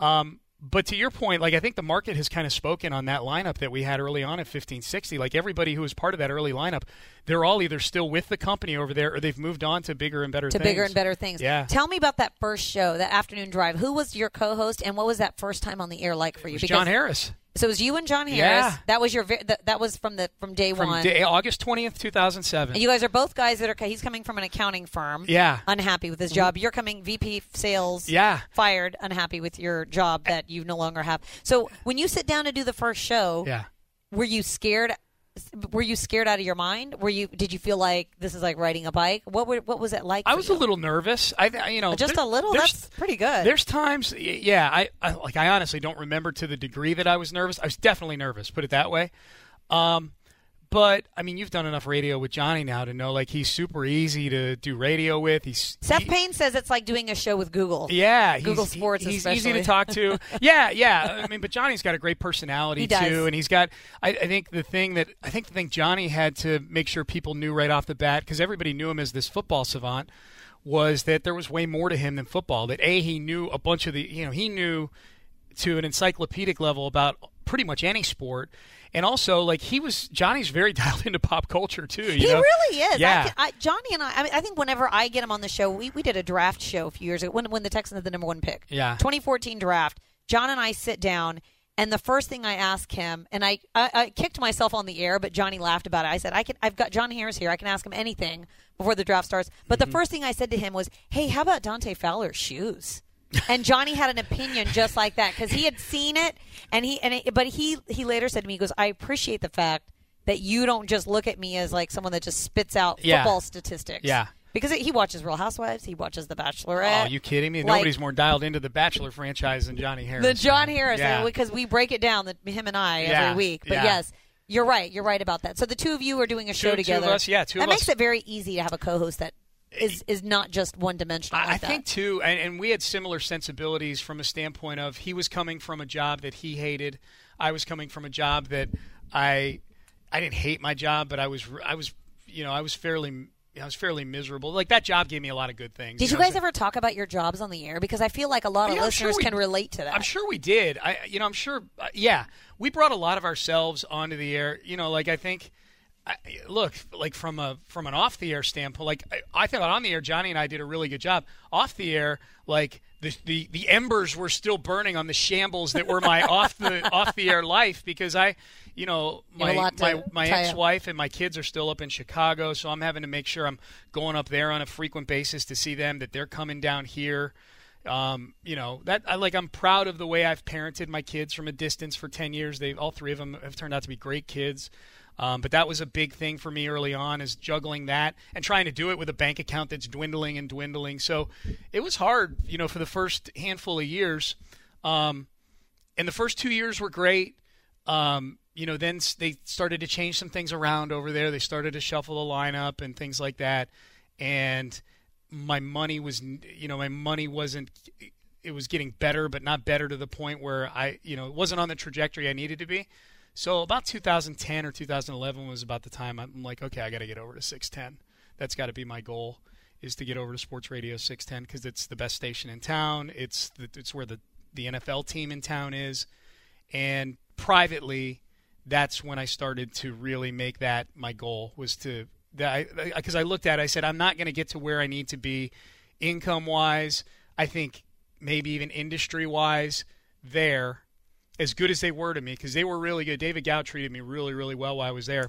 Um, but to your point, like I think the market has kind of spoken on that lineup that we had early on at 1560. Like everybody who was part of that early lineup, they're all either still with the company over there or they've moved on to bigger and better to things. bigger and better things. Yeah. Tell me about that first show, that afternoon drive. Who was your co-host, and what was that first time on the air like for you? Was John Harris. So it was you and John Harris. Yeah. That was your. That, that was from the from day From one. day, August 20th, 2007. and you guys are both guys that are. He's coming from an accounting firm. Yeah. Unhappy with his job. You're coming VP sales. Yeah. Fired. Unhappy with your job that you no longer have. So when you sit down to do the first show, yeah. were you scared? Were you scared out of your mind? Were you? Did you feel like this is like riding a bike? What were, What was it like? I was you? a little nervous. I, I- you know, Just there- a little. That's pretty good. There's times, yeah. I, I like. I honestly don't remember to the degree that I was nervous. I was definitely nervous. Put it that way. Um, but I mean, you've done enough radio with Johnny now to know like he's super easy to do radio with. He's Seth he- Payne says it's like doing a show with Google. Yeah, he's, Google Sports he- He's easy to talk to. yeah, yeah. I mean, but Johnny's got a great personality too, and he's got. I, I think the thing that I think the thing Johnny had to make sure people knew right off the bat because everybody knew him as this football savant was that there was way more to him than football. That a he knew a bunch of the you know he knew to an encyclopedic level about pretty much any sport. And also, like he was, Johnny's very dialed into pop culture too. You He know? really is. Yeah. I I, Johnny and I, I, mean, I think whenever I get him on the show, we, we did a draft show a few years ago when, when the Texans had the number one pick. Yeah. 2014 draft. John and I sit down And the first thing I asked him, and I, I, I kicked myself on the air, but Johnny laughed about it. I said, I can, I've got John Harris here. I can ask him anything before the draft starts. But Mm-hmm. the first thing I said to him was, Hey, how about Dante Fowler's shoes? And Johnny had an opinion just like that because he had seen it, and he and it, but he he later said to me, he goes, I appreciate the fact that you don't just look at me as like someone that just spits out Yeah. football statistics. Yeah. Because he watches Real Housewives, he watches The Bachelorette. Oh, you kidding me? Like- Nobody's more dialed into the Bachelor franchise than Johnny Harris. The John. Harris, Yeah. because we break it down, the, him and I, Yeah, every week. But yeah. yes, you're right. You're right about that. So the two of you are doing a show Two- two of together. us, yeah, two that of makes it very easy to have a co-host that is is not just one dimensional. I, like I that. think too, and, and we had similar sensibilities from a standpoint of he was coming from a job that he hated. I was coming from a job that I I didn't hate my job, but I was I was you know I was fairly I was fairly miserable. Like that job gave me a lot of good things. Did you know, guys so- ever talk about your jobs on the air? Because I feel like a lot of Yeah, I'm sure listeners we- can relate to that. I'm sure we did. I, you know, I'm sure. Uh, yeah, we brought a lot of ourselves onto the air. You know, like I think, I, look, like from a from an off the air standpoint, like I, I thought on the air, Johnny and I did a really good job. Off the air, like the the the embers were still burning on the shambles that were my off the off the air life because I. You know, You my to my, my ex-wife and my kids are still up in Chicago, so I'm having to make sure I'm going up there on a frequent basis to see them. That they're coming down here um, you know that I like I'm proud of the way I've parented my kids from a distance for 10 years. They all three of them have turned out to be great kids. Um, but that was a big thing for me early on is juggling that and trying to do it with a bank account that's dwindling and dwindling. So it was hard, you know, for the first handful of years. Um, and the first two years were great. Um, you know, then they started to change some things around over there. They started to shuffle the lineup and things like that. And my money was, you know, my money wasn't. It was getting better, but not better to the point where I, you know, it wasn't on the trajectory I needed to be. So about 2010 or 2011 was about the time I'm like, okay, I got to get over to 610. That's got to be my goal is to get over to Sports Radio 610 because it's the best station in town. It's the, it's where the the NFL team in town is, and privately, that's when I started to really make that my goal was to that because I, looked at it, I said I'm not going to get to where I need to be income wise. I think maybe even industry wise there as good as they were to me because they were really good. David Gow treated me really really well while I was there,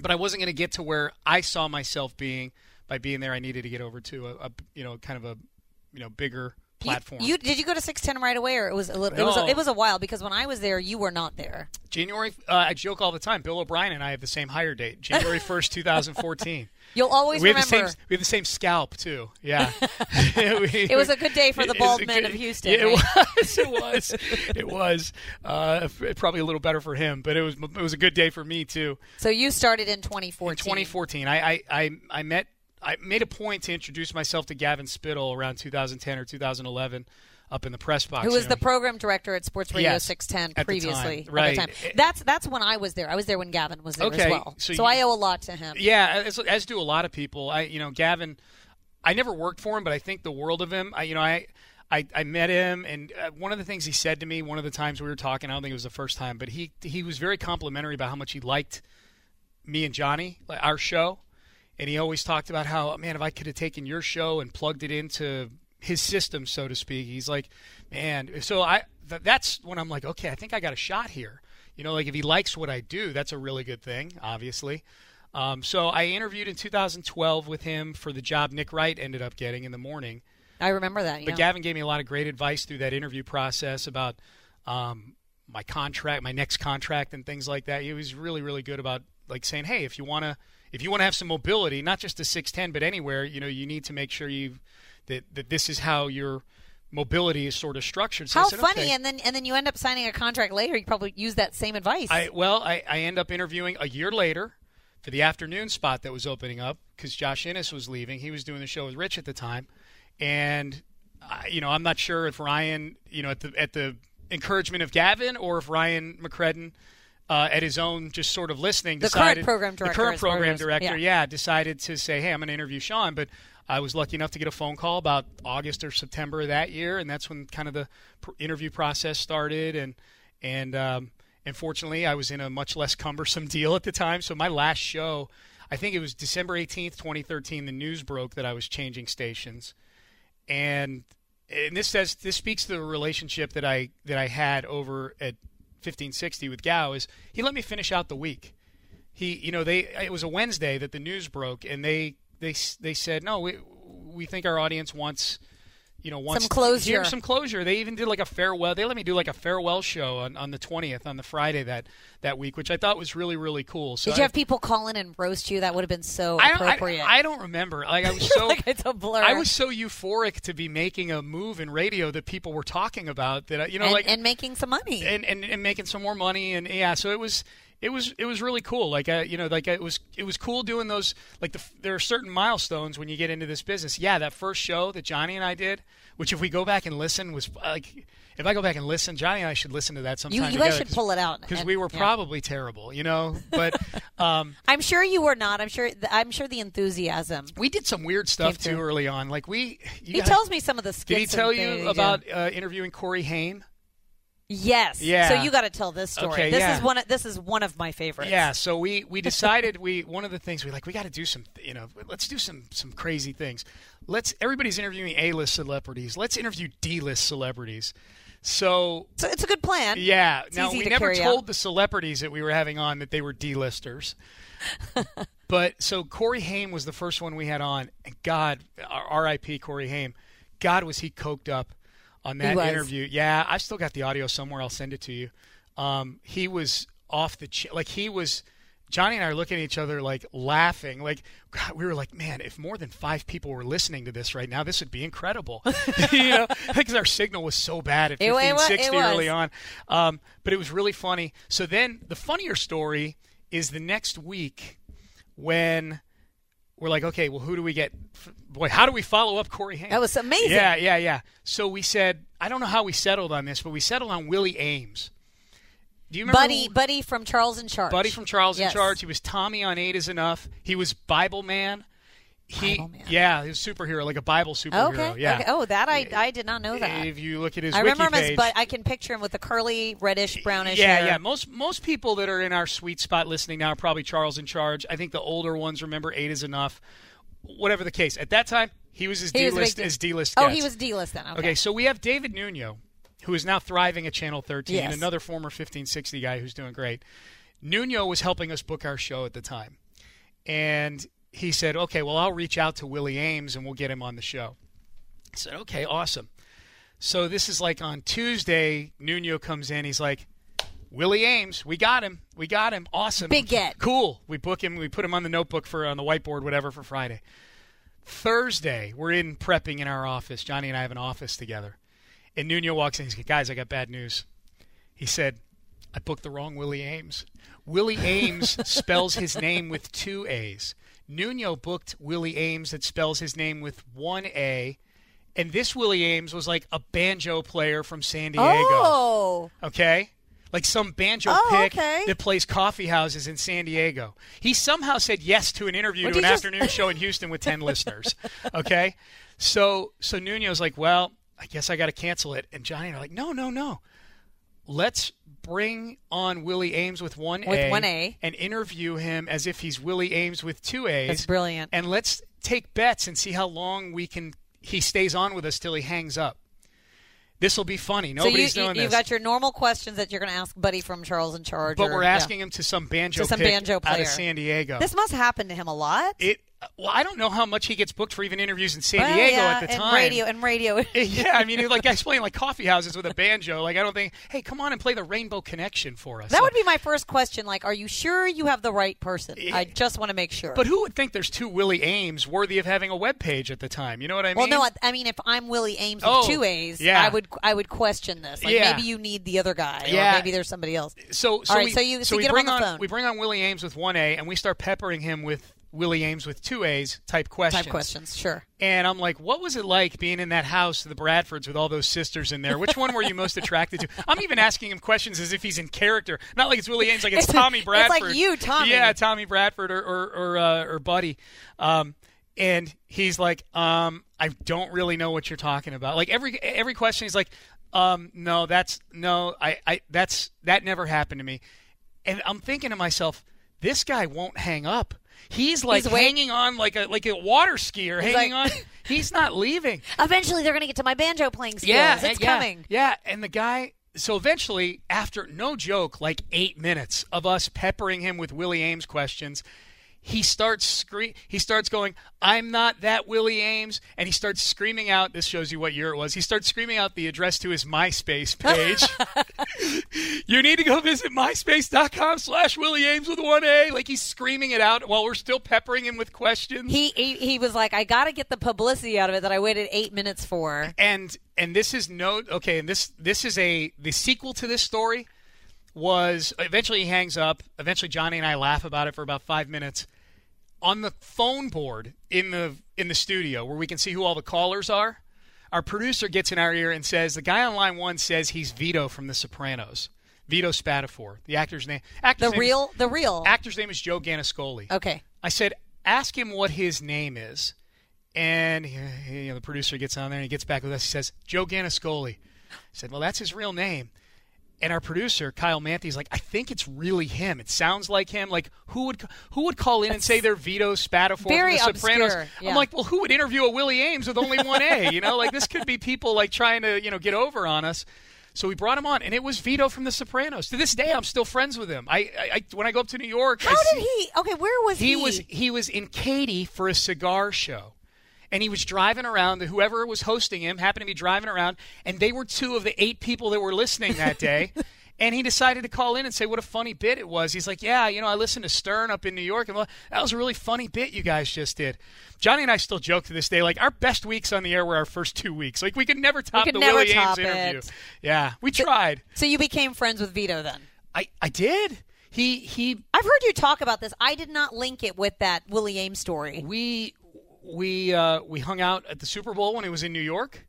but I wasn't going to get to where I saw myself being by being there. I needed to get over to a, a you know kind of a you know bigger platform. You, did you go to six ten right away, or it was a little? It was a, it was a while because when I was there, you were not there. January. Uh, I joke all the time. Bill O'Brien and I have the same hire date, January first, two thousand fourteen. You'll always We have the remember. same. We have the same scalp too. Yeah. it was a good day for the bald men of Houston, Yeah, it was. It was. It was. Uh, probably a little better for him, but it was. It was a good day for me too. So you started in 2014. In 2014, I, I, I, I met. I made a point to introduce myself to Gavin Spittle around 2010 or 2011, up in the press box. Who you was know. the program director at Sports Radio Yes, 610 at the previously? time, right. At the time. That's that's when I was there. I was there when Gavin was there as well. so So, you- I owe a lot to him. Yeah, as, as do a lot of people. I, you know, Gavin. I never worked for him, but I think the world of him. I, you know, I, I, I met him, and uh, one of the things he said to me, one of the times we were talking, I don't think it was the first time, but he he was very complimentary about how much he liked me and Johnny, our show, and he always talked about how, man, if I could have taken your show and plugged it into his system, so to speak, he's like, man. So I, th- that's when I'm like, okay, I think I got a shot here. You know, like if he likes what I do, that's a really good thing, obviously. Um, so I interviewed in 2012 with him for the job Nick Wright ended up getting in the morning. I remember that. Yeah. But Gavin gave me a lot of great advice through that interview process about um, my contract, my next contract, and things like that. He was really, really good about like saying, "Hey, if you want to, if you want to have some mobility, not just to 610, but anywhere, you know, you need to make sure you that that this is how your mobility is sort of structured." So How said, funny! "Okay." And then and then you end up signing a contract later. You probably use that same advice. I well, I, I end up interviewing a year later for the afternoon spot that was opening up because Josh Innes was leaving. He was doing the show with Rich at the time, and I, you know I'm not sure if Ryan, you know, at the at the encouragement of Gavin or if Ryan McCredden. Uh, at his own, just sort of listening, The current decided program the current program director, yeah. yeah, decided to say, "Hey, I'm going to interview Sean." But I was lucky enough to get a phone call about August or September of that year, and that's when kind of the interview process started. And and um, and fortunately, I was in a much less cumbersome deal at the time. So my last show, I think it was December 18th, 2013. The news broke that I was changing stations, and and this says this speaks to the relationship that I that I had over at 1560 with Gow is he let me finish out the week. He, you know, they it was a Wednesday that the news broke, and they they they said no, we we think our audience wants you know, wants some closure. Here's some closure. They even did like a farewell. They let me do like a farewell show on, on the 20th, on the Friday that, that week, which I thought was really, really cool. So Did you I, have people call in and roast you? That would have been so I appropriate. I, I don't remember. Like I was so like it's a blur. I was so euphoric to be making a move in radio that people were talking about that you know and, like and making some money. and, and and making some more money and yeah so it was it was it was really cool like uh, you know like it was it was cool doing those like the, there are certain milestones when you get into this business yeah that first show that Johnny and I did which if we go back and listen was like if I go back and listen Johnny and I should listen to that sometime you you guys should pull it out because we were yeah. probably terrible you know but um I'm sure you were not. I'm sure. I'm sure the enthusiasm. we did some weird stuff too through. early on like we you He guys- tells me some of the skits. did he tell you about uh, interviewing Corey Haim Yes. Yeah. So you got to tell this story. Okay, this yeah. is one. Of, this is one of my favorites. Yeah, so we we decided we one of the things we like we got to do some you know let's do some some crazy things. Let's everybody's interviewing A-list celebrities. Let's interview D-list celebrities. So So it's a good plan. yeah, It's now we to never told out. the celebrities that we were having on that they were D-listers. but so Corey Haim was the first one we had on. And God, R.I.P. Corey Haim. God was he coked up on that interview. Yeah, I've still got the audio somewhere. I'll send it to you. Um, he was off the ch- like he was. Johnny and I are looking at each other like laughing. Like God, we were like, man, if more than five people were listening to this right now, this would be incredible. you know, because our signal was so bad at It wa- it wa- it 1560 early on. Um, but it was really funny. So then the funnier story is the next week when we're like, okay, well, who do we get? Boy, how do we follow up Corey Haim? That was amazing. Yeah, yeah, yeah. So we said, I don't know how we settled on this, but we settled on Willie Aames. Do you remember? Buddy, who- Buddy from Charles in Charge. Buddy from Charles Yes. in Charge. He was Tommy on Eight is Enough. He was Bible Man. He, Bible Man. yeah, he was superhero, like a Bible superhero. Okay. Yeah. okay. Oh, that I I did not know that. If you look at his I remember him as, but I can picture him with the curly, reddish, brownish hair. yeah, hair. yeah. Most most people that are in our sweet spot listening now are probably Charles in Charge. I think the older ones remember Eight is Enough. Whatever the case, at that time he was as D was a big list as D list. Oh, he was D-list then. Okay. Okay, so we have David Nuno, who is now thriving at Channel 13, Yes. another former 1560 guy who's doing great. Nuno was helping us book our show at the time. And he said, okay, well, I'll reach out to Willie Aames and we'll get him on the show. I said, okay, awesome. So this is like on Tuesday, Nuno comes in. He's like, Willie Ames, we got him. We got him. Awesome. Big get. Cool. We book him. We put him on the notebook for on the whiteboard, whatever, for Friday. Thursday, we're in prepping in our office. Johnny and I have an office together. And Nuno walks in. He's like, guys, I got bad news. He said, I booked the wrong Willie Ames. Willie Aames spells his name with two A's. Nuno booked Willie Ames that spells his name with one A. And this Willie Ames was like a banjo player from San Diego. Oh. Okay? Like some banjo Oh, pick okay. that plays coffee houses in San Diego. He somehow said yes to an interview Would to an just- afternoon show in Houston with 10 listeners. Okay? So so Nuno's like, well, I guess I got to cancel it. And Johnny and I are like, no, no, no. Let's bring on Willie Ames with one With A one A. and interview him as if he's Willie Aames with two A's. That's brilliant. And let's take bets and see how long we can he stays on with us till he hangs up. This will be funny. So you, Nobody's you, doing this. you've got your normal questions that you're going to ask Buddy from Charles in Charge. But or- we're yeah. asking him to some banjo To some pick banjo out player. of San Diego. This must happen to him a lot. it well, I don't know how much he gets booked for even interviews in San Well, Diego yeah, at the and time. radio and radio. yeah, I mean, like I explained, like coffee houses with a banjo. Like I don't think, hey, come on and play the Rainbow Connection for us. That would be my first question. Like, are you sure you have the right person? Yeah. I just want to make sure. But who would think there's two Willie Ames worthy of having a web page at the time? You know what I mean? well, no, I, I mean, if I'm Willie Aames with Oh, two A's, yeah. I would I would question this. Like, Yeah. maybe you need the other guy, Yeah. or maybe there's somebody else. so so All right, we, so you- so we get him bring on on we bring on Willie Ames with one A, and we start peppering him with Willie Aames with two A's type questions. Type questions, sure. And I'm like, what was it like being in that house, the Bradfords, with all those sisters in there? Which one were you most attracted to? I'm even asking him questions as if he's in character, not like it's Willie Ames, like it's, It's- Tommy Bradford. it's like you, Tommy. Yeah, Tommy Bradford or or or, uh, or Buddy. Um, and he's like, um, I don't really know what you're talking about. Like every every question, he's like, um, no, that's no, I, I that's that never happened to me. And I'm thinking to myself, this guy won't hang up. He's like He's hanging on like a like a water skier, He's hanging like- on. He's not leaving. Eventually, they're going to get to my banjo playing skills. Yeah, it's yeah, coming. Yeah, and the guy, so eventually, after no joke, like eight minutes of us peppering him with Willie Ames questions, he starts scre- he starts going, "I'm not that Willie Ames," and he starts screaming out. This shows you what year it was. He starts screaming out the address to his MySpace page. you need to go visit myspace.com/slash Willie Ames with one A. Like he's screaming it out while we're still peppering him with questions. He he, he was like, I got to get the publicity out of it that I waited eight minutes for. and and this is no okay and this this is a the sequel to this story was eventually he hangs up eventually johnny and i laugh about it for about five minutes on the phone board in the in the studio where we can see who all the callers are our producer gets in our ear and says the guy on line one says he's vito from the sopranos vito spatafore the actor's name actor's The name real, the real. actor's name is joe gannascoli okay. I said, ask him what his name is. And you know, the producer gets on there and he gets back with us. He says, Joe Gannascoli. I said, well, that's his real name. And our producer, Kyle Manthe, like, I think it's really him. It sounds like him. Like, who would who would call in and say they're Vito Spatafore very from The Sopranos? obscure, yeah. I'm like, well, who would interview a Willie Ames with only one A? You know, like this could be people like trying to you know get over on us. So we brought him on, and it was Vito from The Sopranos. To this day, I'm still friends with him. I, I, I when I go up to New York, I How see- did he? Okay, where was he? he was he was in Katy for a cigar show. And he was driving around. Whoever was hosting him happened to be driving around, and they were two of the eight people that were listening that day. and he decided to call in and say what a funny bit it was. He's like, "Yeah, you know, I listened to Stern up in New York, and well, that was a really funny bit you guys just did." Johnny and I still joke to this day, like our best weeks on the air were our first two weeks. Like we could never top could the never Willie top Ames interview. it. Yeah, we tried. So you became friends with Vito then? I I did. He he I've heard you talk about this. I did not link it with that Willie Ames story. we we uh, we hung out at the Super Bowl when he was in New York.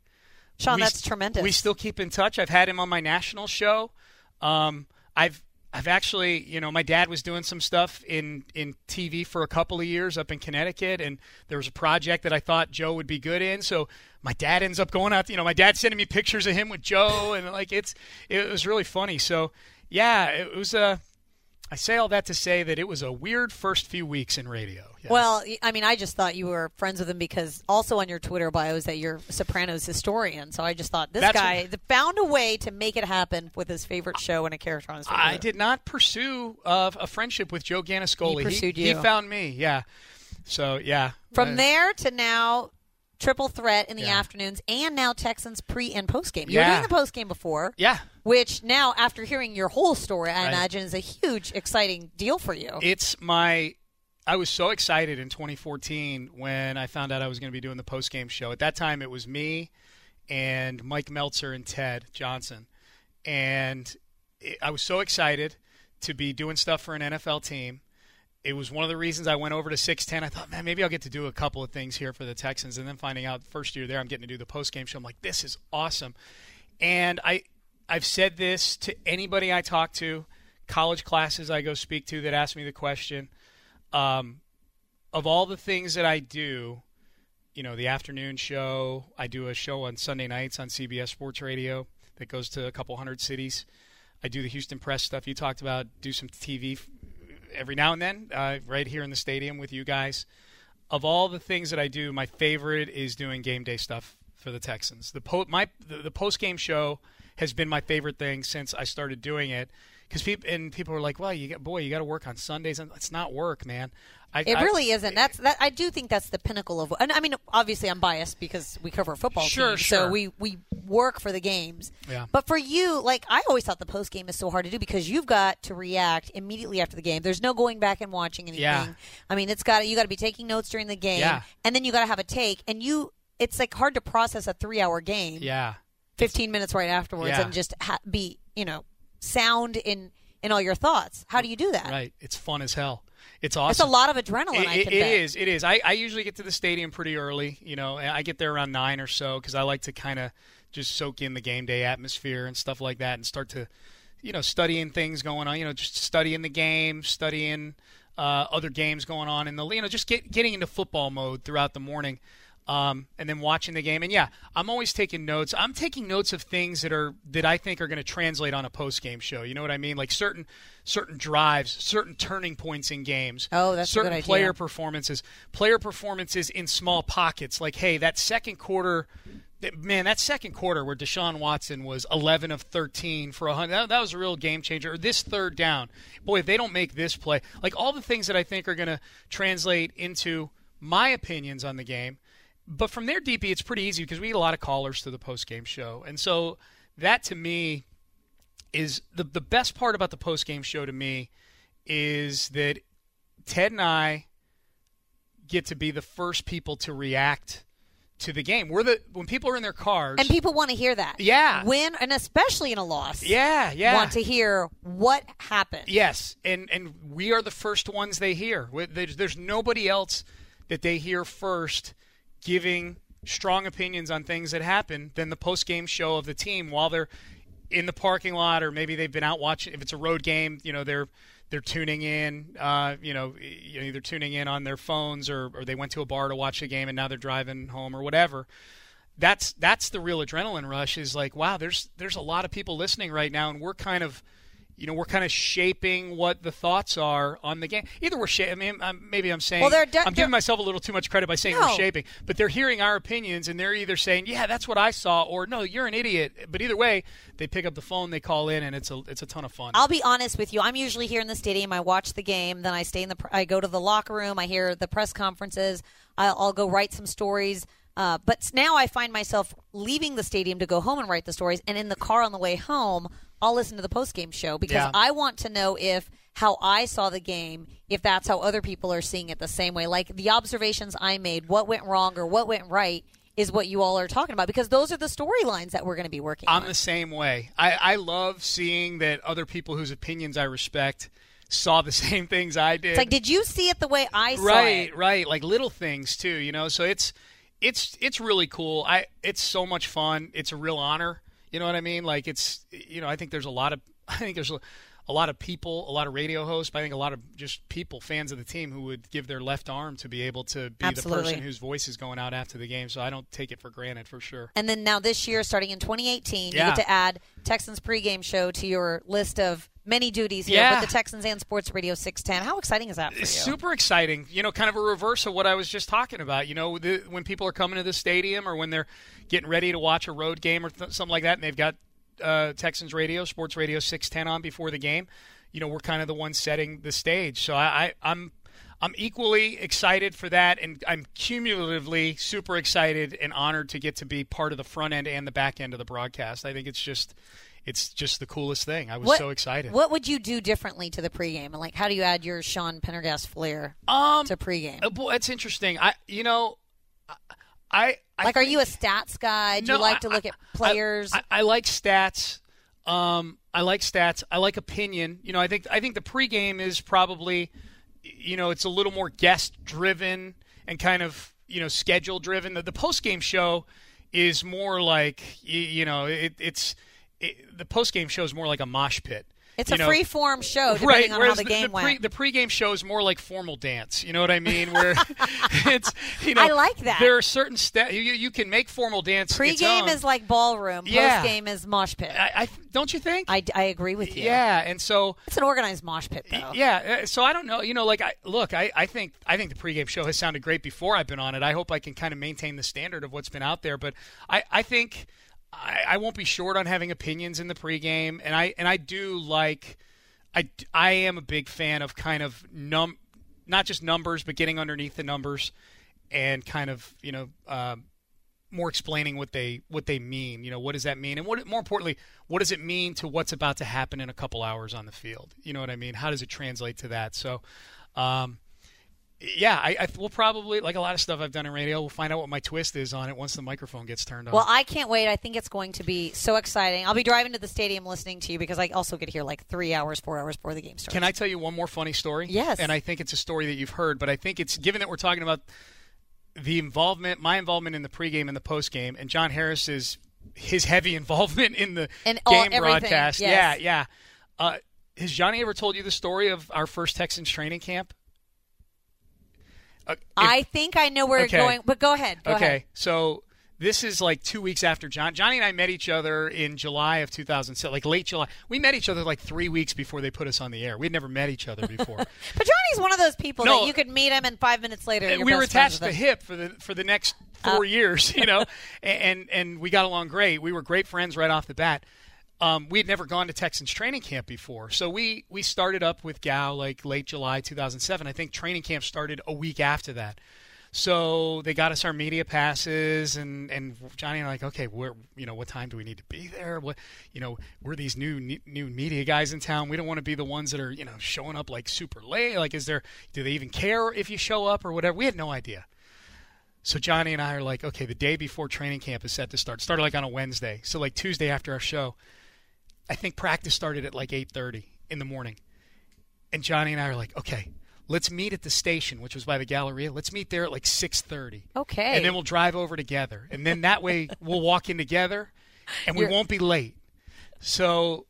Sean, We that's tremendous. We still keep in touch. I've had him on my national show. Um, I've I've actually, you know, my dad was doing some stuff in in TV for a couple of years up in Connecticut, and there was a project that I thought Joe would be good in. So my dad ends up going out. You know, my dad sending me pictures of him with Joe, and like it's it was really funny. So yeah, it was a. I say all that to say that it was a weird first few weeks in radio. Yes. Well, I mean, I just thought you were friends with him because also on your Twitter bio is that you're Sopranos historian. So I just thought this That's guy th- found a way to make it happen with his favorite show and a character on his favorite. I did not pursue uh, a friendship with Joe Gannascoli. He pursued he, you. he found me. Yeah. So yeah. From Uh, there to now, triple threat in the Yeah. afternoons, and now Texans pre and post game. You were doing the post game before, Yeah. which now, after hearing your whole story, I Right. imagine is a huge, exciting deal for you. It's my. I was so excited in 2014 when I found out I was going to be doing the post game show. At that time, it was me and Mike Meltzer and Ted Johnson, and it, I was so excited to be doing stuff for an NFL team. It was one of the reasons I went over to 610. I thought, man, maybe I'll get to do a couple of things here for the Texans. And then finding out first year there, I'm getting to do the post game show. I'm like, this is awesome. And I, I've said this to anybody I talk to, college classes I go speak to that ask me the question. Um, of all the things that I do, you know, the afternoon show, I do a show on Sunday nights on CBS Sports Radio that goes to a couple hundred cities. I do the Houston Press stuff you talked about, do some TV every now and then, uh, right here in the stadium with you guys. Of all the things that I do, my favorite is doing game day stuff for the Texans. The po- my the, the post game show has been my favorite thing since I started doing it. Because people and people are like, "Well, you got boy, you got to work on Sundays." And it's not work, man. I, It I- really isn't. That's that. I do think that's the pinnacle of. And I mean, obviously, I'm biased because we cover football Sure, team, sure. so we we work for the games. Yeah. But for you, like I always thought, the post game is so hard to do because you've got to react immediately after the game. There's no going back and watching anything. Yeah. I mean, it's got you got to be taking notes during the game, Yeah. and then you got to have a take, and you. It's like hard to process a three hour game. Yeah. 15 minutes right afterwards Yeah. and just ha- be you know sound in in all your thoughts. How do you do that? Right. It's fun as hell. It's awesome. It's a lot of adrenaline. I It, it bet. is. It is. I, I usually get to the stadium pretty early. You know, I get there around nine or so because I like to kind of just soak in the game day atmosphere and stuff like that, and start to, you know, studying things going on. You know, just studying the game, studying uh, other games going on in the. You know, just get getting into football mode throughout the morning. Um, and then watching the game, and yeah, I'm always taking notes. I'm taking notes of things that are that I think are going to translate on a post game show. You know what I mean? Like certain certain drives, certain turning points in games. Oh, that's a certain player performances, player performances in small pockets. Like, hey, that second quarter man, that second quarter where Deshaun Watson was 11 of 13 for 100, that, that was a real game changer. Or this third down, boy, if they don't make this play, like all the things that I think are going to translate into my opinions on the game. But from there, DP, it's pretty easy because we get a lot of callers to the post game show, and so that to me is the the best part about the post game show to me is that Ted and I get to be the first people to react to the game. We're the when people are in their cars And people want to hear that. Yeah. Win, and especially in a loss. Yeah, yeah. Want to hear what happened. Yes, and and we are the first ones they hear. There's, there's nobody else that they hear first giving strong opinions on things that happen than the post game show of the team while they're in the parking lot or maybe they've been out watching. If it's a road game, you know they're they're tuning in. Uh, you know, either tuning in on their phones or or they went to a bar to watch the game and now they're driving home or whatever. That's that's the real adrenaline rush. Is like, wow, there's there's a lot of people listening right now, and we're kind of you know, we're kind of shaping what the thoughts are on the game. Either we're shaping. I mean, I'm, maybe I'm saying Well, they're de- I'm giving myself a little too much credit by saying No. we're shaping, but they're hearing our opinions and they're either saying, "Yeah, that's what I saw," or "No, you're an idiot." But either way, they pick up the phone, they call in, and it's a it's a ton of fun. I'll be honest with you. I'm usually here in the stadium. I watch the game, then I stay in the. I go to the locker room. I hear the press conferences. I'll, I'll go write some stories. Uh, but now I find myself leaving the stadium to go home and write the stories, and in the car on the way home, I'll listen to the post game show because Yeah. I want to know if how I saw the game, if that's how other people are seeing it the same way. Like the observations I made, what went wrong or what went right, is what you all are talking about because those are the storylines that we're going to be working I'm on. the same way. I, I love seeing that other people whose opinions I respect saw the same things I did. It's like, did you see it the way I saw right it? right right. like little things too you know so it's it's it's really cool i it's so much fun it's a real honor you know what i mean? Like it's you know i think there's a lot of i think there's a, lot of people a lot of radio hosts but i think a lot of just people fans of the team who would give their left arm to be able to be Absolutely. the person whose voice is going out after the game so i don't take it for granted for sure And then now this year, starting in 2018, you get to add Texans pregame show to your list of many duties here Yeah. with the Texans and Sports Radio 610. How exciting is that for you? Super exciting. You know, kind of a reverse of what I was just talking about. You know, the, when people are coming to the stadium or when they're getting ready to watch a road game or th- something like that, and they've got uh, Texans radio, Sports Radio 610 on before the game. You know, we're kind of the ones setting the stage. So I, I, I'm. I'm equally excited for that, and I'm cumulatively super excited and honored to get to be part of the front end and the back end of the broadcast. I think it's just, it's just the coolest thing. I was what, so excited. What would you do differently to the pregame? And like, how do you add your Sean Pendergast flair um, to pregame? Uh, boy, that's interesting. I, you know, I, I like, are you a stats guy? Do you like I- to look at players? I, I like stats. Um, I like stats. I like opinion. You know, I think I think the pregame is probably, you know, it's a little more guest driven and kind of you know schedule driven. The, the post game show is more like you, you know it, it's it, the post game show is more like a mosh pit. It's a know. free form show, depending Right, on how whereas the game pre, went. the pregame show is more like formal dance. You know what I mean? Where it's you know I like that. There are certain steps you, you can make formal dance. Pregame is like ballroom. Yeah. Postgame is mosh pit. I, I don't you think? I, I agree with you. yeah, and so It's an organized mosh pit, though. yeah, uh, so I don't know. You know, like I look, I, I think I think the pregame show has sounded great before I've been on it. I hope I can kind of maintain the standard of what's been out there, but I, I think I, I won't be short on having opinions in the pregame, and I and I do like I I am a big fan of kind of num not just numbers, but getting underneath the numbers and kind of you know. Um, more explaining what they what they mean. You know, what does that mean, and what more importantly, what does it mean to what's about to happen in a couple hours on the field? You know what I mean? How does it translate to that? So, um, yeah, I, I we'll probably like a lot of stuff I've done in radio. We'll find out what my twist is on it once the microphone gets turned on. Well, I can't wait. I think it's going to be so exciting. I'll be driving to the stadium listening to you because I also get here like three hours, four hours before the game starts. Can I tell you one more funny story? Yes. And I think it's a story that you've heard, but I think it's given that we're talking about the involvement, my involvement in the pregame and the postgame, and John Harris's his heavy involvement in the And game everything, broadcast. yes. Yeah, yeah. Uh, has Johnny ever told you the story of our first Texans training camp? Uh, if- I think I know where Okay. you're going, but go ahead. Go okay, ahead. so this is like two weeks after John. Johnny and I met each other in July of 2007, like late July. We met each other like three weeks before they put us on the air. We'd never met each other before. But Johnny's one of those people No. that you could meet him and five minutes later you're we were attached to hip for the for the next four years, you know, and and we got along great. We were great friends right off the bat. Um, we had never gone to Texans training camp before, so we we started up with Gow like late July 2007. I think training camp started a week after that. So they got us our media passes, and, and Johnny and I like, okay, where you know what time do we need to be there? What you know, we're these new new media guys in town. We don't want to be the ones that are you know showing up like super late. Like, is there? Do they even care if you show up or whatever? We had no idea. So Johnny and I are like, okay, the day before training camp is set to start. Started like on a Wednesday, so like Tuesday after our show. I think practice started at like 8:30 in the morning, and Johnny and I are like, okay, let's meet at the station, which was by the Galleria. Let's meet there at like 6:30. Okay. And then we'll drive over together. And then that way we'll walk in together and we You're- won't be late. So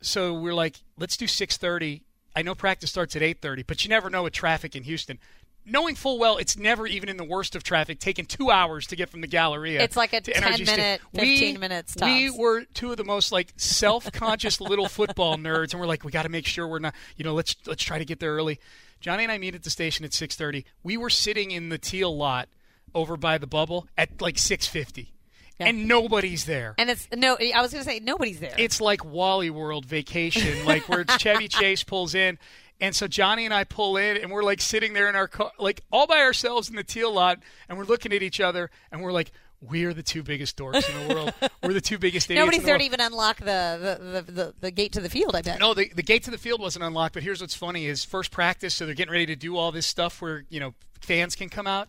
so we're like, let's do 6:30. I know practice starts at 8:30, but you never know with traffic in Houston. Knowing full well it's never even in the worst of traffic, taking two hours to get from the Galleria. It's like a to 10 Sta- minute, We- 15 minutes We were two of the most like self-conscious little football nerds, and we're like, we got to make sure we're not, you know, let's let's try to get there early. Johnny and I meet at the station at 6:30. We were sitting in the teal lot over by the bubble at like 6:50, Yeah. and nobody's there. And it's no. I was going to say nobody's there. It's like Wally World Vacation, like where Chevy Chase pulls in. And so Johnny and I pull in, and we're like sitting there in our car, like all by ourselves in the teal lot, and we're looking at each other, and we're like, "We are the two biggest dorks in the world. We're the two biggest idiots." Nobody's in the there world. to even unlock the the, the, the the gate to the field. I bet. No, the, the gate to the field wasn't unlocked. But here's what's funny: is first practice, so they're getting ready to do all this stuff where you know fans can come out.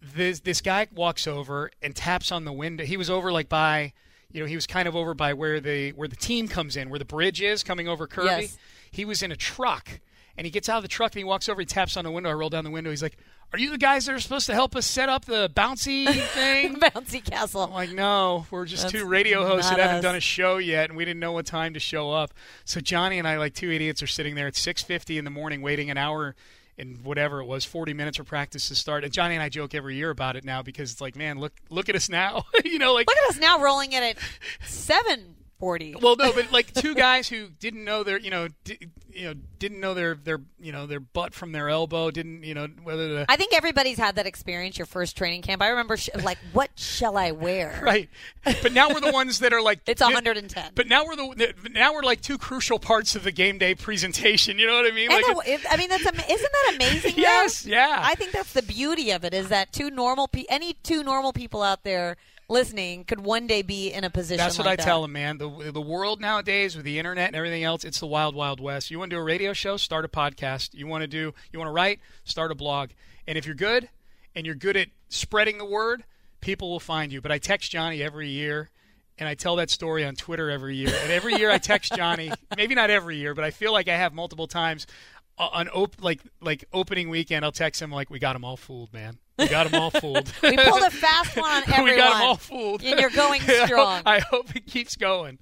This this guy walks over and taps on the window. He was over like by, you know, he was kind of over by where the where the team comes in, where the bridge is coming over Kirby. Yes. He was in a truck, and he gets out of the truck and he walks over. He taps on the window. I roll down the window. He's like, "Are you the guys that are supposed to help us set up the bouncy thing?" Bouncy castle. I'm like, no, we're just That's two radio hosts that not haven't done a show yet, and we didn't know what time to show up. So Johnny and I, like two idiots, are sitting there at 6:50 in the morning, waiting an hour and whatever it was, 40 minutes for practice to start. And Johnny and I joke every year about it now because it's like, man, look, look at us now. you know, like Look at us now rolling it at seven forty. well, no, but like two guys who didn't know their, you know, di- you know, didn't know their their, you know, their butt from their elbow, didn't, you know, whether the I think everybody's had that experience. Your first training camp. I remember, sh- like, what shall I wear? right. But now we're the ones that are like It's 110. But now we're the now we're like two crucial parts of the game day presentation. You know what I mean? Like, it- I mean, that's isn't that amazing? though? Yes, yeah. I think that's the beauty of it is that two normal pe- any two normal people out there listening could one day be in a position. that's what like I that. tell them, man. The the world nowadays with the internet and everything else, it's the wild, wild west. You want to do a radio show? Start a podcast. You want to do you want to write? Start a blog. And if you're good and you're good at spreading the word, people will find you. But I text Johnny every year. And I tell that story on Twitter every year. And every year I text Johnny, maybe not every year, but I feel like I have multiple times on op- like like opening weekend. I'll text him like, "We got them all fooled, man. We got them all fooled." We pulled a fast one on everyone. we got them all fooled. And you're going I hope- strong. I hope it keeps going.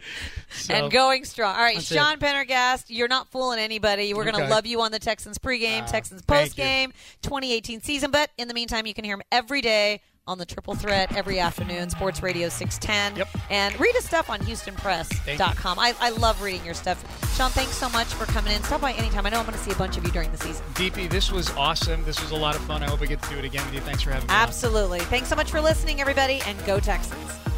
So, and going strong. All right, Sean Pendergast, you're not fooling anybody. We're going to love you on the Texans pregame, Ah, Texans postgame, 2018 season. But in the meantime, you can hear him every day on the Triple Threat every afternoon, Sports Radio 610. Yep. And read his stuff on HoustonPress.com. I, I love reading your stuff. Sean, thanks so much for coming in. Stop by anytime. I know I'm going to see a bunch of you during the season. DP, this was awesome. This was a lot of fun. I hope I get to do it again with you. Thanks for having me. on. Absolutely. Thanks so much for listening, everybody, and go Texans.